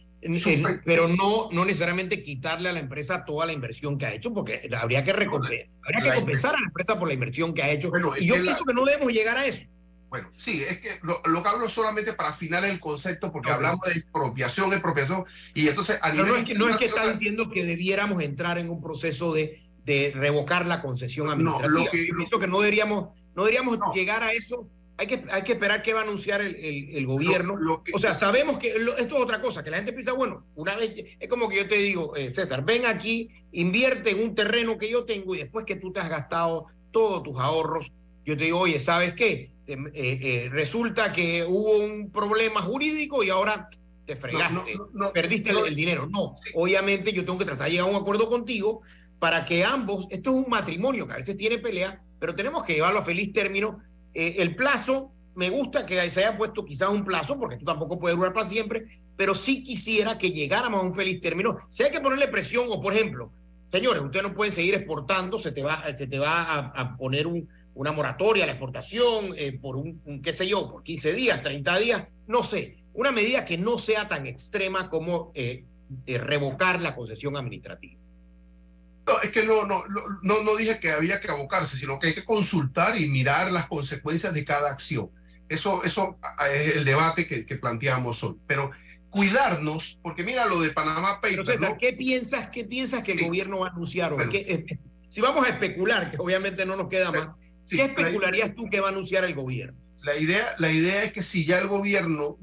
Speaker 10: pero no, no necesariamente quitarle a la empresa toda la inversión que ha hecho, porque habría que, recompensar, habría que compensar a la empresa por la inversión que ha hecho. y yo pienso que no debemos llegar a eso.
Speaker 11: Bueno, sí, es que lo, que hablo solamente para afinar el concepto, porque hablamos de expropiación, expropiación, y entonces
Speaker 10: a no, es que, no es que está diciendo que debiéramos entrar en un proceso de de revocar la concesión administrativa. No, lo que, Yo que no deberíamos, no deberíamos llegar a eso. Hay que, hay que esperar qué va a anunciar el, el, gobierno. o sea, sabemos que esto es otra cosa, que la gente piensa, bueno, una vez, es como que yo te digo, eh, César, ven aquí, invierte en un terreno que yo tengo y después que tú te has gastado todos tus ahorros, yo te digo, oye, ¿sabes qué? Eh, eh, resulta que hubo un problema jurídico y ahora te fregaste, perdiste el, el, dinero. No, obviamente yo tengo que tratar de llegar a un acuerdo contigo para que ambos, esto es un matrimonio que a veces tiene pelea, pero tenemos que llevarlo a feliz término. Eh, el plazo, me gusta que se haya puesto quizás un plazo, porque esto tampoco puede durar para siempre, pero sí quisiera que llegáramos a un feliz término. Si hay que ponerle presión, o por ejemplo, señores, usted no puede seguir exportando, se te va, se te va a, poner una moratoria a la exportación eh, por un, qué sé yo, por 15 días, 30 días, no sé, una medida que no sea tan extrema como eh, revocar la concesión administrativa.
Speaker 11: No, es que no, no, no, no dije que había que abocarse, sino que hay que consultar y mirar las consecuencias de cada acción. Eso, eso es el debate que, que planteamos hoy. Pero cuidarnos, porque mira lo de Panamá
Speaker 10: Papers. César, ¿qué piensas, qué piensas que el gobierno va a anunciar hoy? Eh, si vamos a especular, que obviamente no nos queda más, ¿qué especularías tú que va a anunciar el gobierno?
Speaker 11: La idea, la idea es que si ya el gobierno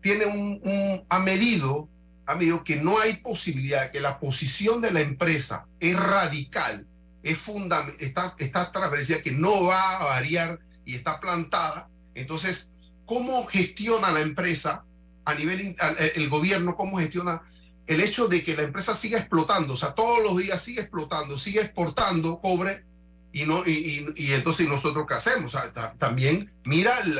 Speaker 11: tiene un, un, ha medido amigo, que no hay posibilidad, que la posición de la empresa es radical, es fundamental, está, está establecida, que no va a variar y está plantada. Entonces, ¿cómo gestiona la empresa a nivel, el gobierno, cómo gestiona el hecho de que la empresa siga explotando, o sea, todos los días sigue explotando, sigue exportando cobre y no y, y, entonces nosotros qué hacemos, o sea, también mira
Speaker 10: el,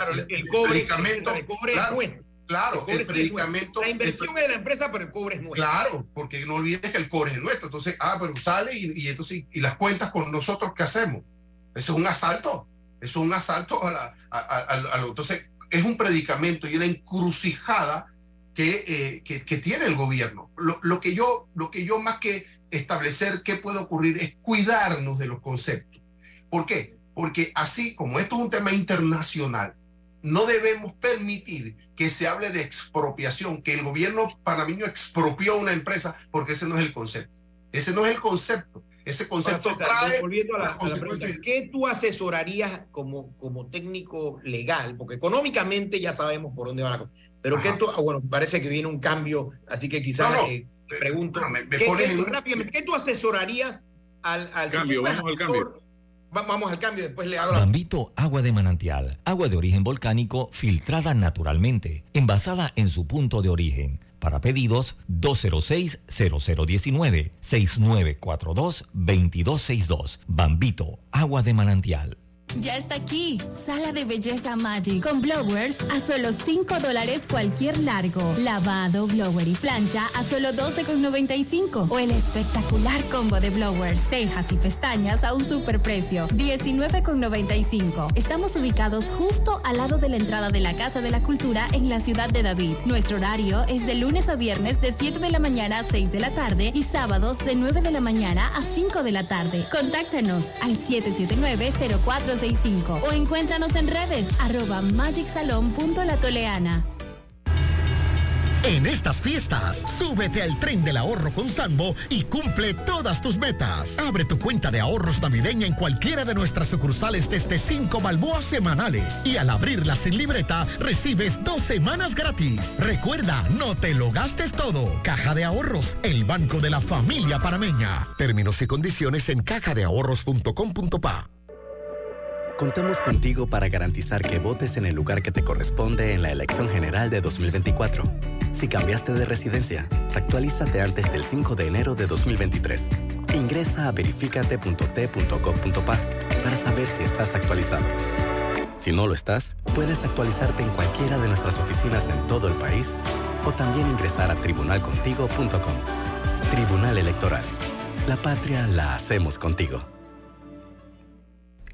Speaker 10: cobre, el cobre
Speaker 11: claro, es Claro, el, predicamento.
Speaker 10: la inversión es de la empresa, pero el cobre es nuestro.
Speaker 11: Claro, porque no olvides que el cobre es nuestro. Entonces, ah, pero sale y, y entonces, y las cuentas con nosotros, ¿qué hacemos? Eso es un asalto. Eso es un asalto a la. A, entonces, es un predicamento y una encrucijada que, eh, que, tiene el gobierno. Lo, lo, que yo, lo que yo más que establecer qué puede ocurrir es cuidarnos de los conceptos. ¿Por qué? Porque así como esto es un tema internacional, no debemos permitir que se hable de expropiación, que el gobierno panameño expropió una empresa, porque ese no es el concepto. Ese no es el concepto. Ese concepto trae.
Speaker 10: Volviendo a la, pregunta, ¿qué tú asesorarías como, como técnico legal? Porque económicamente ya sabemos por dónde va la cosa. Pero ¿qué tú, ah, bueno, parece que viene un cambio, así que quizás eh, pregunto. ¿qué, tú asesorarías al, al
Speaker 8: cambio? Vamos al cambio.
Speaker 10: Vamos al cambio, después le hago la...
Speaker 2: Bambito agua de manantial, agua de origen volcánico filtrada naturalmente, envasada en su punto de origen para pedidos 206-0019-6942-2262. Bambito, agua de manantial.
Speaker 12: Ya está aquí, Sala de Belleza Magic, con blowers a solo 5 dólares cualquier largo, lavado, blower y plancha a solo 12,95 o el espectacular combo de blowers, cejas y pestañas a un super precio, 19,95. Estamos ubicados justo al lado de la entrada de la Casa de la Cultura en la ciudad de David. Nuestro horario es de lunes a viernes de 7 de la mañana a 6 de la tarde y sábados de 9 de la mañana a 5 de la tarde. Contáctanos al 779 04 o encuéntranos en redes arroba magicsalon.latoleana.
Speaker 7: En estas fiestas, súbete al tren del ahorro con Sambo y cumple todas tus metas. Abre tu cuenta de ahorros navideña en cualquiera de nuestras sucursales desde 5 balboas semanales. Y al abrirla sin libreta, recibes dos semanas gratis. Recuerda, no te lo gastes todo. Caja de Ahorros, el banco de la familia parameña. Términos y condiciones en cajadeahorros.com.pa.
Speaker 13: Contamos contigo para garantizar que votes en el lugar que te corresponde en la elección general de 2024. Si cambiaste de residencia, actualízate antes del 5 de enero de 2023. Ingresa a verificate.t.gov.pa para saber si estás actualizado. Si no lo estás, puedes actualizarte en cualquiera de nuestras oficinas en todo el país o también ingresar a tribunalcontigo.com. Tribunal Electoral. La patria la hacemos contigo.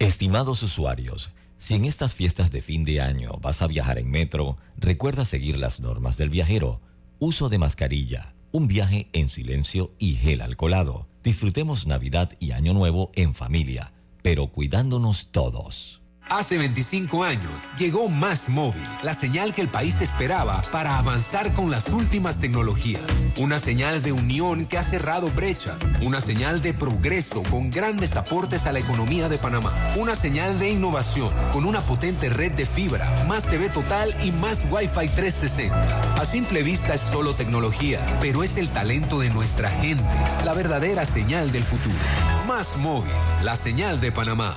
Speaker 2: Estimados usuarios, si en estas fiestas de fin de año vas a viajar en metro, recuerda seguir las normas del viajero. Uso de mascarilla, un viaje en silencio y gel alcoholado. Disfrutemos Navidad y Año Nuevo en familia, pero cuidándonos todos.
Speaker 14: Hace 25 años llegó Más Móvil, la señal que el país esperaba para avanzar con las últimas tecnologías. Una señal de unión que ha cerrado brechas. Una señal de progreso con grandes aportes a la economía de Panamá. Una señal de innovación con una potente red de fibra, más TV total y más Wi-Fi 360. A simple vista es solo tecnología, pero es el talento de nuestra gente, la verdadera señal del futuro. Más Móvil, la señal de Panamá.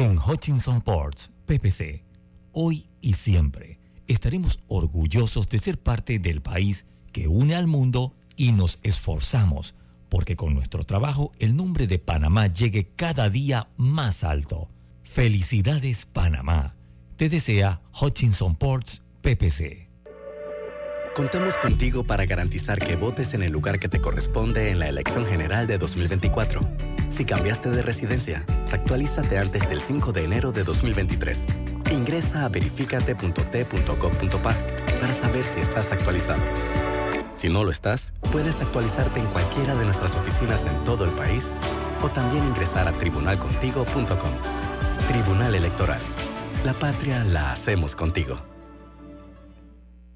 Speaker 2: En Hutchinson Ports, PPC, hoy y siempre estaremos orgullosos de ser parte del país que une al mundo y nos esforzamos porque con nuestro trabajo el nombre de Panamá llegue cada día más alto. Felicidades Panamá. Te desea Hutchinson Ports PPC.
Speaker 13: Contamos contigo para garantizar que votes en el lugar que te corresponde en la elección general de 2024. Si cambiaste de residencia, actualízate antes del 5 de enero de 2023. Ingresa a verificate.t.gov.pa para saber si estás actualizado. Si no lo estás, puedes actualizarte en cualquiera de nuestras oficinas en todo el país o también ingresar a tribunalcontigo.com. Tribunal Electoral. La patria la hacemos contigo.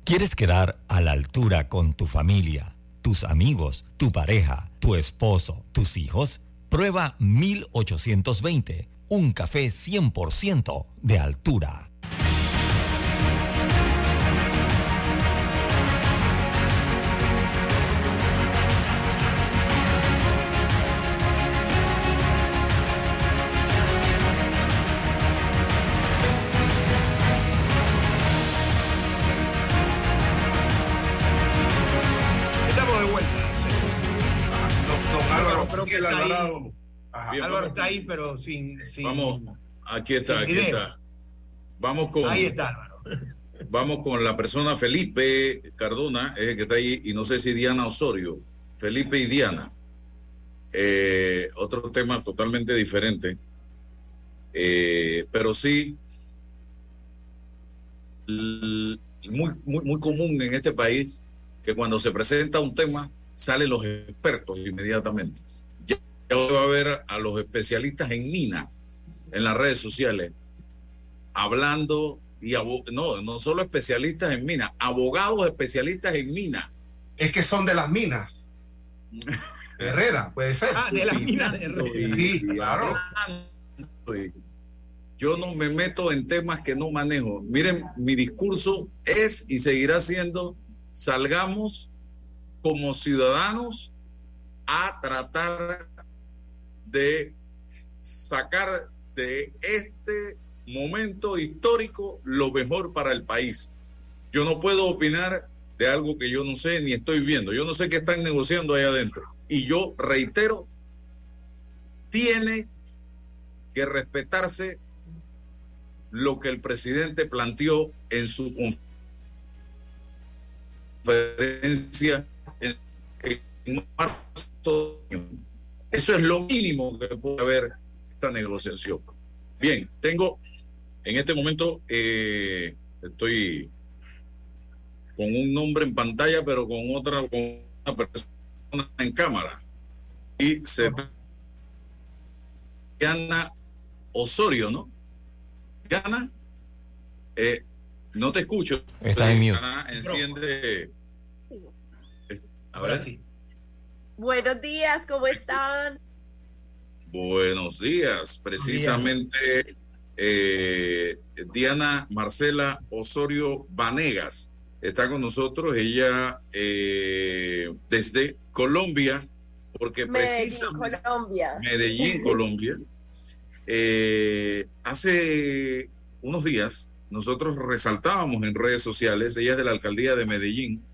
Speaker 2: ¿Quieres quedar a la altura con tu familia, tus amigos, tu pareja, tu esposo, tus hijos? Prueba 1820, un café 100% de altura.
Speaker 8: Bien,
Speaker 10: Álvaro está ahí, pero sin. sin
Speaker 8: Vamos, aquí está, aquí está. Vamos con,
Speaker 10: Ahí está, Álvaro. *laughs*
Speaker 8: vamos con la persona Felipe Cardona, es el que está ahí, y no sé si Diana Osorio. Felipe y Diana. Eh, otro tema totalmente diferente. Eh, pero sí, muy, muy, muy común en este país que cuando se presenta un tema salen los expertos inmediatamente. Va a ver a los especialistas en mina en las redes sociales hablando y no, no solo especialistas en mina, abogados especialistas en mina.
Speaker 11: Es que son de las minas. *laughs* Herrera, puede ser.
Speaker 10: Ah, de las minas de Herrera.
Speaker 11: Sí, claro.
Speaker 8: Yo no me meto en temas que no manejo. Miren, mi discurso es y seguirá siendo, salgamos como ciudadanos a tratar de sacar de este momento histórico lo mejor para el país. Yo no puedo opinar de algo que yo no sé ni estoy viendo. Yo no sé qué están negociando ahí adentro. Y yo reitero, tiene que respetarse lo que el presidente planteó en su conferencia en, marzo. Eso es lo mínimo que puede haber esta negociación. Bien, tengo en este momento, eh, estoy con un nombre en pantalla, pero con otra, con una persona en cámara. Y se Diana Osorio, ¿no? Diana, eh, no te escucho.
Speaker 2: Está en mute.
Speaker 8: Diana, enciende. Ahora sí.
Speaker 15: Buenos días, ¿cómo están?
Speaker 8: Buenos días. Precisamente eh, Diana Marcela Osorio Vanegas está con nosotros. Ella eh, desde Colombia, porque
Speaker 15: Medellín,
Speaker 8: precisamente
Speaker 15: Colombia.
Speaker 8: Medellín, *laughs* Colombia. Eh, hace unos días nosotros resaltábamos en redes sociales, ella es de la alcaldía de Medellín.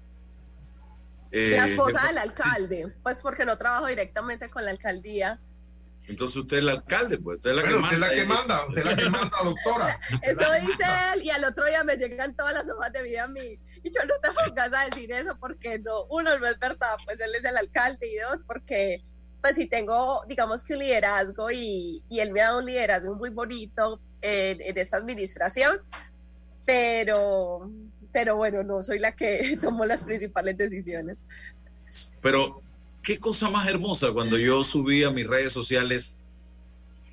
Speaker 8: Eh,
Speaker 15: la esposa del alcalde, pues porque no trabajo directamente con la alcaldía.
Speaker 8: Entonces usted es el alcalde, pues usted es la
Speaker 11: Bueno,
Speaker 8: que
Speaker 11: usted es
Speaker 8: manda.
Speaker 11: la que manda, usted es la que manda, doctora.
Speaker 15: Eso dice él y al otro día me llegan todas las hojas de vida a mí. Y yo no te pongas a decir eso porque no, uno no es verdad, pues él es el alcalde y dos porque pues sí tengo digamos que un liderazgo y, y él me ha dado un liderazgo muy bonito en, en esta administración, pero, pero bueno, no soy la que *laughs* tomó las principales decisiones.
Speaker 8: Pero qué cosa más hermosa cuando yo subí a mis redes sociales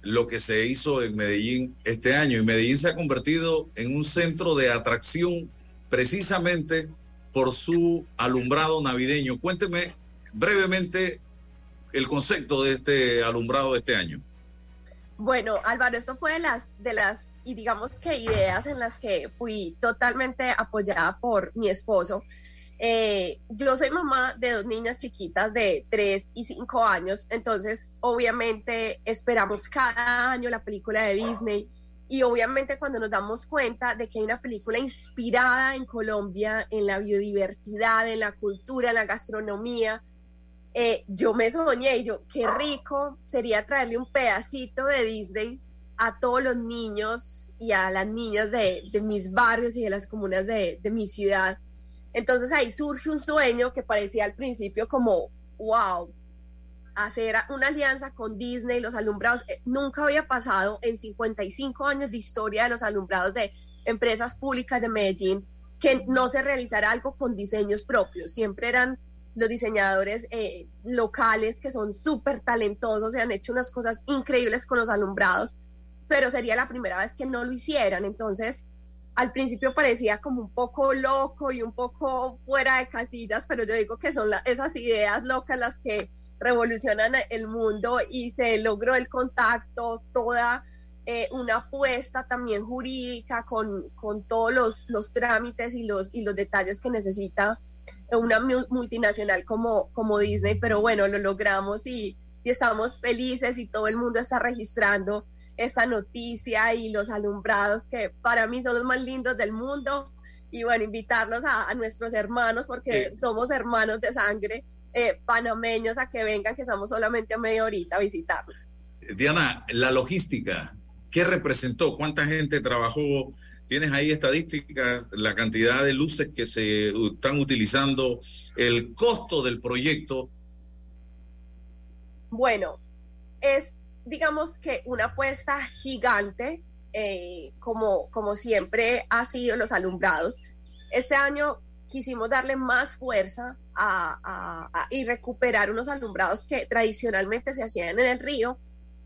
Speaker 8: lo que se hizo en Medellín este año. Y Medellín se ha convertido en un centro de atracción precisamente por su alumbrado navideño. Cuénteme brevemente el concepto de este alumbrado de este año.
Speaker 15: Bueno, Álvaro, esto fue de las, de las, y digamos que ideas en las que fui totalmente apoyada por mi esposo. Eh, yo soy mamá de dos niñas chiquitas de 3 y 5 años, entonces obviamente esperamos cada año la película de Disney y obviamente cuando nos damos cuenta de que hay una película inspirada en Colombia, en la biodiversidad, en la cultura, en la gastronomía, eh, yo me soñé y yo, qué rico sería traerle un pedacito de Disney a todos los niños y a las niñas de, de mis barrios y de las comunas de, de mi ciudad. Entonces ahí surge un sueño que parecía al principio como, wow, hacer una alianza con Disney, los alumbrados. Eh, nunca había pasado en 55 años de historia de los alumbrados de empresas públicas de Medellín que no se realizara algo con diseños propios. Siempre eran los diseñadores eh, locales que son súper talentosos y han hecho unas cosas increíbles con los alumbrados, pero sería la primera vez que no lo hicieran. Entonces, al principio parecía como un poco loco y un poco fuera de casillas, pero yo digo que son esas ideas locas las que revolucionan el mundo y se logró el contacto, toda eh, una apuesta también jurídica con, con todos los, los, trámites y los, y los detalles que necesita una multinacional como, como Disney, pero bueno, lo logramos y, y estamos felices y todo el mundo está registrando esta noticia y los alumbrados que para mí son los más lindos del mundo y bueno, invitarlos a, nuestros hermanos porque somos hermanos de sangre eh, panameños a que vengan, que estamos solamente a media horita a visitarlos.
Speaker 8: Diana, la logística, ¿Qué representó? ¿Cuánta gente trabajó? ¿Tienes ahí estadísticas? La cantidad de luces que se están utilizando, el costo del proyecto.
Speaker 15: Bueno, es digamos que una apuesta gigante, eh, como, como siempre ha sido los alumbrados. Este año quisimos darle más fuerza y recuperar unos alumbrados que tradicionalmente se hacían en el río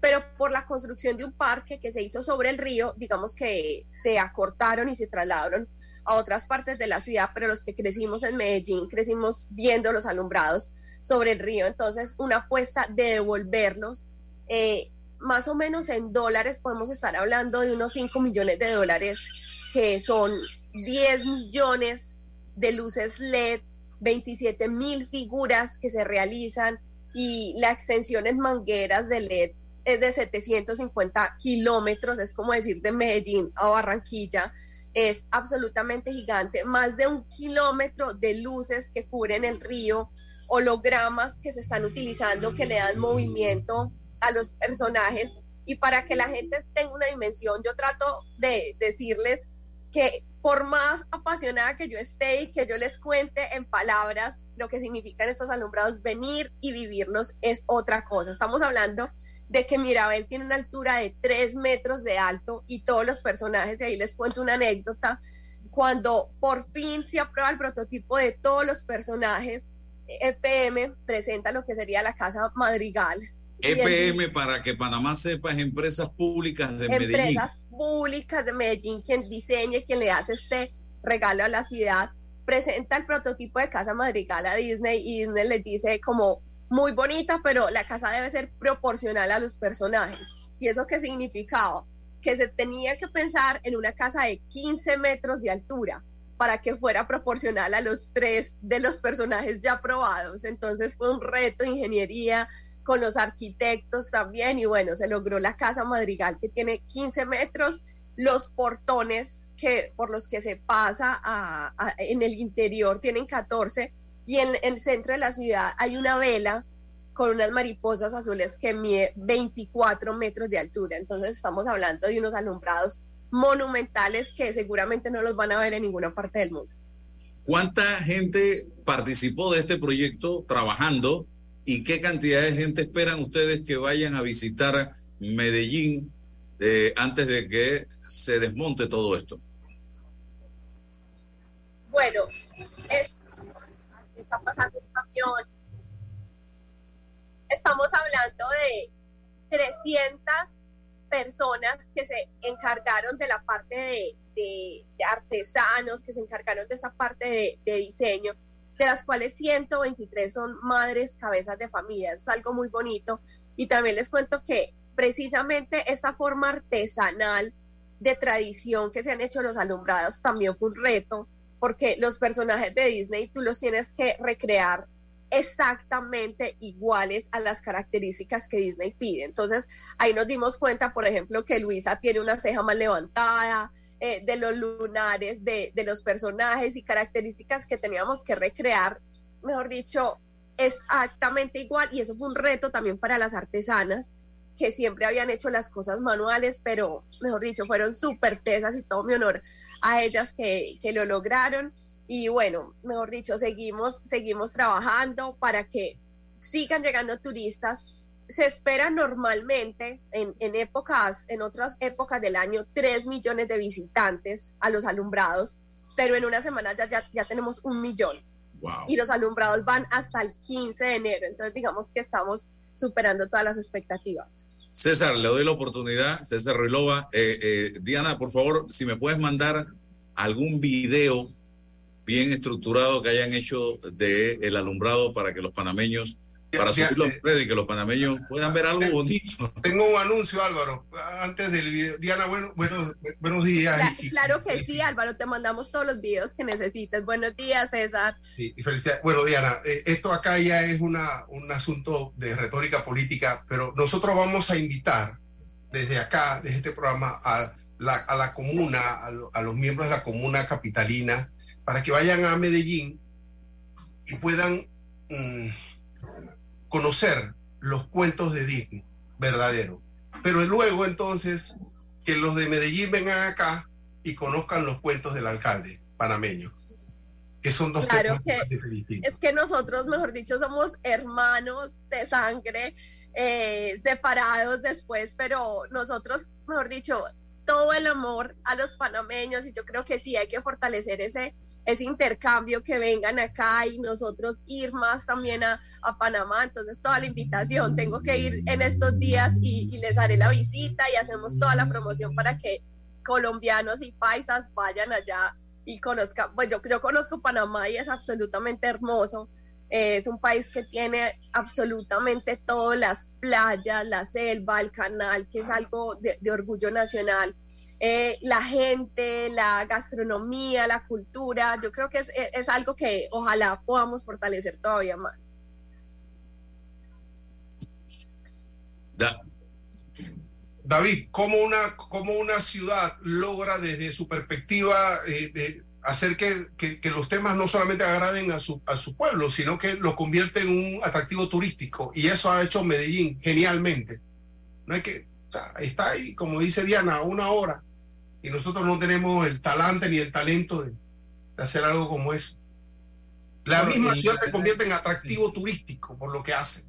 Speaker 15: pero por la construcción de un parque que se hizo sobre el río, digamos que se acortaron y se trasladaron a otras partes de la ciudad, pero los que crecimos en Medellín, crecimos viendo los alumbrados sobre el río, entonces una apuesta de devolverlos, eh, más o menos en dólares podemos estar hablando de unos 5 millones de dólares, que son 10 millones de luces LED, 27 mil figuras que se realizan y la extensión en mangueras de LED es de 750 kilómetros, es como decir de Medellín a Barranquilla, es absolutamente gigante, más de un kilómetro de luces que cubren el río, hologramas que se están utilizando que le dan movimiento a los personajes y para que la gente tenga una dimensión, yo trato de decirles que por más apasionada que yo esté y que yo les cuente en palabras lo que significan estos alumbrados, venir y vivirlos es otra cosa. Estamos hablando de que Mirabel tiene una altura de 3 metros de alto y todos los personajes, de ahí les cuento una anécdota, cuando por fin se aprueba el prototipo de todos los personajes, EPM presenta lo que sería la Casa Madrigal.
Speaker 8: EPM, para que Panamá sepa, es Empresas Públicas de Medellín.
Speaker 15: Empresas Públicas de Medellín, quien diseña, quien le hace este regalo a la ciudad, presenta el prototipo de Casa Madrigal a Disney y Disney les dice como muy bonita, pero la casa debe ser proporcional a los personajes. ¿Y eso qué significaba? Que se tenía que pensar en una casa de 15 metros de altura para que fuera proporcional a los tres de los personajes ya probados. Entonces fue un reto ingeniería con los arquitectos también y bueno, se logró la casa madrigal que tiene 15 metros, los portones que por los que se pasa en el interior tienen 14 y en el centro de la ciudad hay una vela con unas mariposas azules que mide 24 metros de altura. Entonces estamos hablando de unos alumbrados monumentales que seguramente no los van a ver en ninguna parte del mundo.
Speaker 8: ¿Cuánta gente participó de este proyecto trabajando y qué cantidad de gente esperan ustedes que vayan a visitar Medellín eh, antes de que se desmonte todo esto?
Speaker 15: Bueno, es está pasando un camión. Estamos hablando de 300 personas que se encargaron de la parte de, artesanos, que se encargaron de esa parte de, diseño, de las cuales 123 son madres, cabezas de familia. es algo muy bonito. Y también les cuento que precisamente esta forma artesanal de tradición que se han hecho los alumbrados también fue un reto porque los personajes de Disney tú los tienes que recrear exactamente iguales a las características que Disney pide. Entonces, ahí nos dimos cuenta, por ejemplo, que Luisa tiene una ceja más levantada, eh, de los lunares de, de los personajes y características que teníamos que recrear, mejor dicho, exactamente igual. Y eso fue un reto también para las artesanas que siempre habían hecho las cosas manuales, pero mejor dicho, fueron súper tesas y todo mi honor a ellas que, que lo lograron. Y bueno, mejor dicho, seguimos, seguimos trabajando para que sigan llegando turistas. Se espera normalmente en, en, épocas, en otras épocas del año, 3 millones de visitantes a los alumbrados, pero en una semana ya, ya, ya tenemos un millón. Y los alumbrados van hasta el 15 de enero. Entonces, digamos que estamos superando todas las expectativas.
Speaker 8: César, le doy la oportunidad, César Ruilova. Eh, eh, Diana, por favor, si me puedes mandar algún video bien estructurado que hayan hecho de el alumbrado para que los panameños para subir los redes y que los panameños puedan ver algo bonito.
Speaker 11: Tengo un anuncio, Álvaro, antes del video. Diana, bueno, bueno, buenos días.
Speaker 15: Claro, que sí, Álvaro, te mandamos todos los videos que necesites. Buenos días, César.
Speaker 11: Sí, y felicidades. Bueno, Diana, eh, esto acá ya es una, un asunto de retórica política, pero nosotros vamos a invitar desde acá, desde este programa, a la, a la comuna, a, los miembros de la comuna capitalina, para que vayan a Medellín y puedan... Mm, conocer los cuentos de Disney verdadero. Pero luego entonces que los de Medellín vengan acá y conozcan los cuentos del alcalde panameño. Que son dos
Speaker 15: claro que, Es que nosotros, mejor dicho, somos hermanos de sangre, eh, separados después, pero nosotros, mejor dicho, todo el amor a los panameños y yo creo que sí hay que fortalecer ese, ese intercambio, que vengan acá y nosotros ir más también a, Panamá. Entonces, toda la invitación, tengo que ir en estos días y, les haré la visita y hacemos toda la promoción para que colombianos y paisas vayan allá y conozcan. Pues yo, yo conozco Panamá y es absolutamente hermoso. Eh, es un país que tiene absolutamente todas las playas, la selva, el canal, que es algo de orgullo nacional. Eh, la gente, la gastronomía, la cultura. Yo creo que es, es, algo que ojalá podamos fortalecer todavía más.
Speaker 11: David, ¿cómo una, cómo una ciudad logra desde su perspectiva eh, hacer que, que, los temas no solamente agraden a su, a su pueblo, sino que lo convierte en un atractivo turístico? Y eso ha hecho Medellín genialmente. No hay que, o sea, está ahí, como dice Diana, a una hora y nosotros no tenemos el talante ni el talento de, hacer algo como eso. La misma ciudad se convierte en atractivo turístico por lo que hace.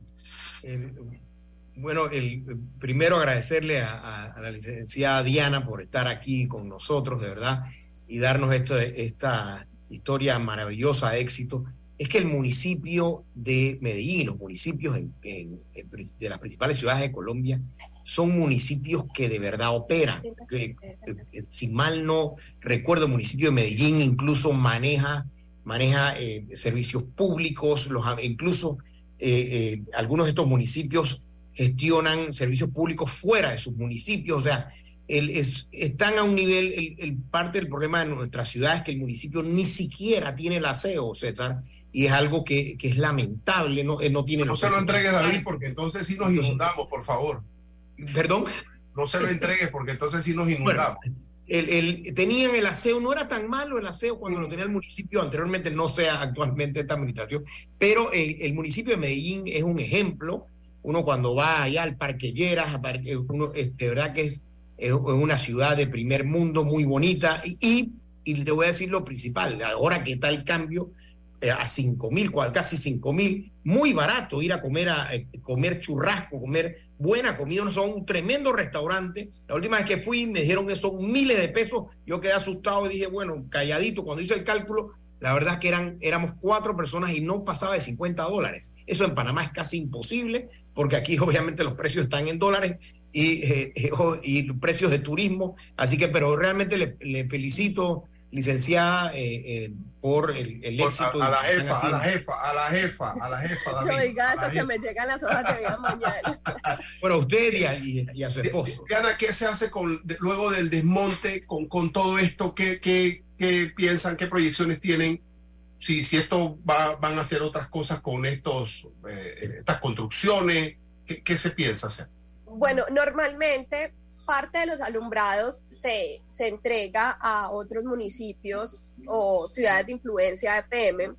Speaker 10: bueno, el, primero agradecerle a, la licenciada Diana por estar aquí con nosotros, de verdad, y darnos esto, esta historia maravillosa de éxito. Es que el municipio de Medellín, los municipios de las principales ciudades de Colombia, son municipios que de verdad operan. Que, eh, si mal no recuerdo, el municipio de Medellín incluso maneja, maneja eh, servicios públicos, los, incluso eh, algunos de estos municipios gestionan servicios públicos fuera de sus municipios, o sea, el, es, están a un nivel, el, parte del problema de nuestra ciudad es que el municipio ni siquiera tiene el aseo, César, y es algo que, que es lamentable, no, no tiene...
Speaker 11: No se lo entregue David, porque entonces sí nos inundamos, por favor.
Speaker 10: Perdón.
Speaker 11: No se lo entregues porque entonces sí nos inundamos.
Speaker 10: el, tenían el aseo, no era tan malo el aseo cuando lo tenía el municipio anteriormente, no sea actualmente esta administración, pero el, municipio de Medellín es un ejemplo. Uno cuando va allá al Parque Lleras, uno, de verdad que es, es, una ciudad de primer mundo muy bonita y, y, te voy a decir lo principal, ahora que está el cambio, eh, a 5 mil, casi 5 mil, muy barato ir a comer, a, eh, comer churrasco, comer buena comida, son un tremendo restaurante. La última vez que fui me dijeron que son miles de pesos, yo quedé asustado y dije, bueno, calladito, cuando hice el cálculo, la verdad es que eran, éramos cuatro personas y no pasaba de 50 dólares. Eso en Panamá es casi imposible, porque aquí *laughs* obviamente los precios están en dólares y, eh, *laughs* y precios de turismo. Así que, pero realmente le felicito licenciada eh, eh, por el, éxito.
Speaker 11: A, la jefa, a la jefa, a la jefa, *laughs* a la jefa. David,
Speaker 15: no diga eso que me llegan las hojas de vida mañana. *laughs*
Speaker 10: bueno, a usted y a, su esposo.
Speaker 11: Diana, ¿qué se hace con luego del desmonte con, con todo esto? ¿Qué, qué, qué piensan? ¿Qué proyecciones tienen? Si, si esto va, van a hacer otras cosas con estos, eh, estas construcciones, ¿qué, ¿qué se piensa hacer?
Speaker 15: Bueno, normalmente parte de los alumbrados se, se entrega a otros municipios o ciudades de influencia de PM,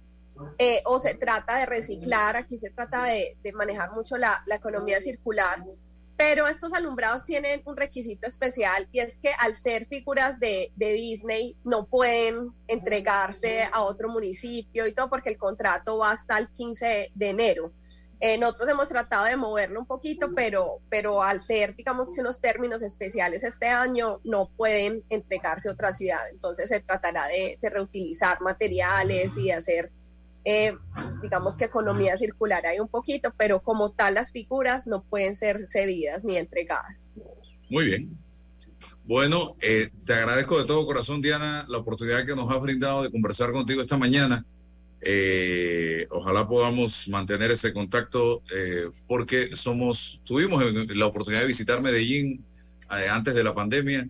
Speaker 15: eh, o se trata de reciclar, aquí se trata de, manejar mucho la, la, economía circular, pero estos alumbrados tienen un requisito especial y es que al ser figuras de, de Disney no pueden entregarse a otro municipio y todo porque el contrato va hasta el 15 de enero. Eh, nosotros hemos tratado de moverlo un poquito, pero, pero al ser, digamos que unos términos especiales este año, no pueden entregarse a otra ciudad. Entonces se tratará de, reutilizar materiales y hacer, eh, digamos que economía circular ahí un poquito, pero como tal las figuras no pueden ser cedidas ni entregadas.
Speaker 8: Muy bien. Bueno, eh, te agradezco de todo corazón, Diana, la oportunidad que nos has brindado de conversar contigo esta mañana. Eh, ojalá podamos mantener ese contacto eh, porque somos, tuvimos la oportunidad de visitar Medellín eh, antes de la pandemia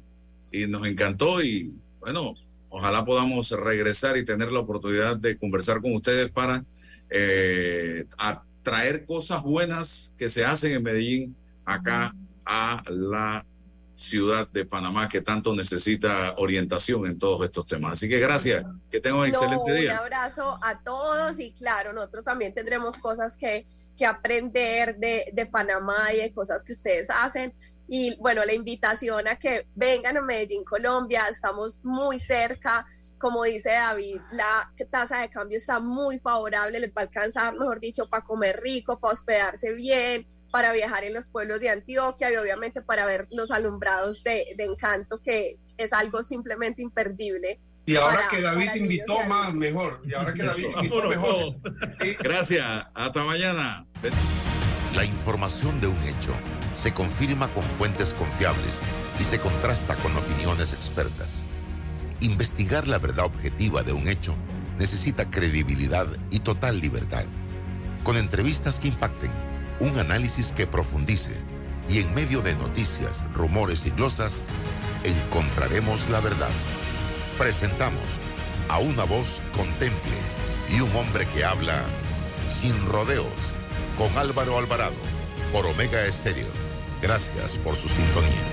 Speaker 8: y nos encantó y bueno, ojalá podamos regresar y tener la oportunidad de conversar con ustedes para eh, traer cosas buenas que se hacen en Medellín acá a la ciudad de Panamá que tanto necesita orientación en todos estos temas. Así que gracias, que tengan un excelente día.
Speaker 15: Un abrazo a todos y claro, nosotros también tendremos cosas que, que aprender de, de Panamá y de cosas que ustedes hacen. Y bueno, la invitación a que vengan a Medellín, Colombia, estamos muy cerca. Como dice David, la tasa de cambio está muy favorable, les va a alcanzar, mejor dicho, para comer rico, para hospedarse bien, para viajar en los pueblos de Antioquia y obviamente para ver los alumbrados de, de encanto, que es algo simplemente imperdible.
Speaker 11: Y ahora para, que David invitó más, mejor. Y ahora que David invitó mejor.
Speaker 8: Gracias. Hasta mañana.
Speaker 16: La información de un hecho se confirma con fuentes confiables y se contrasta con opiniones expertas. Investigar la verdad objetiva de un hecho necesita credibilidad y total libertad. Con entrevistas que impacten, un análisis que profundice y en medio de noticias, rumores y glosas, encontraremos la verdad. Presentamos a una voz contemple y un hombre que habla sin rodeos con Álvaro Alvarado por Omega Estéreo. Gracias por su sintonía.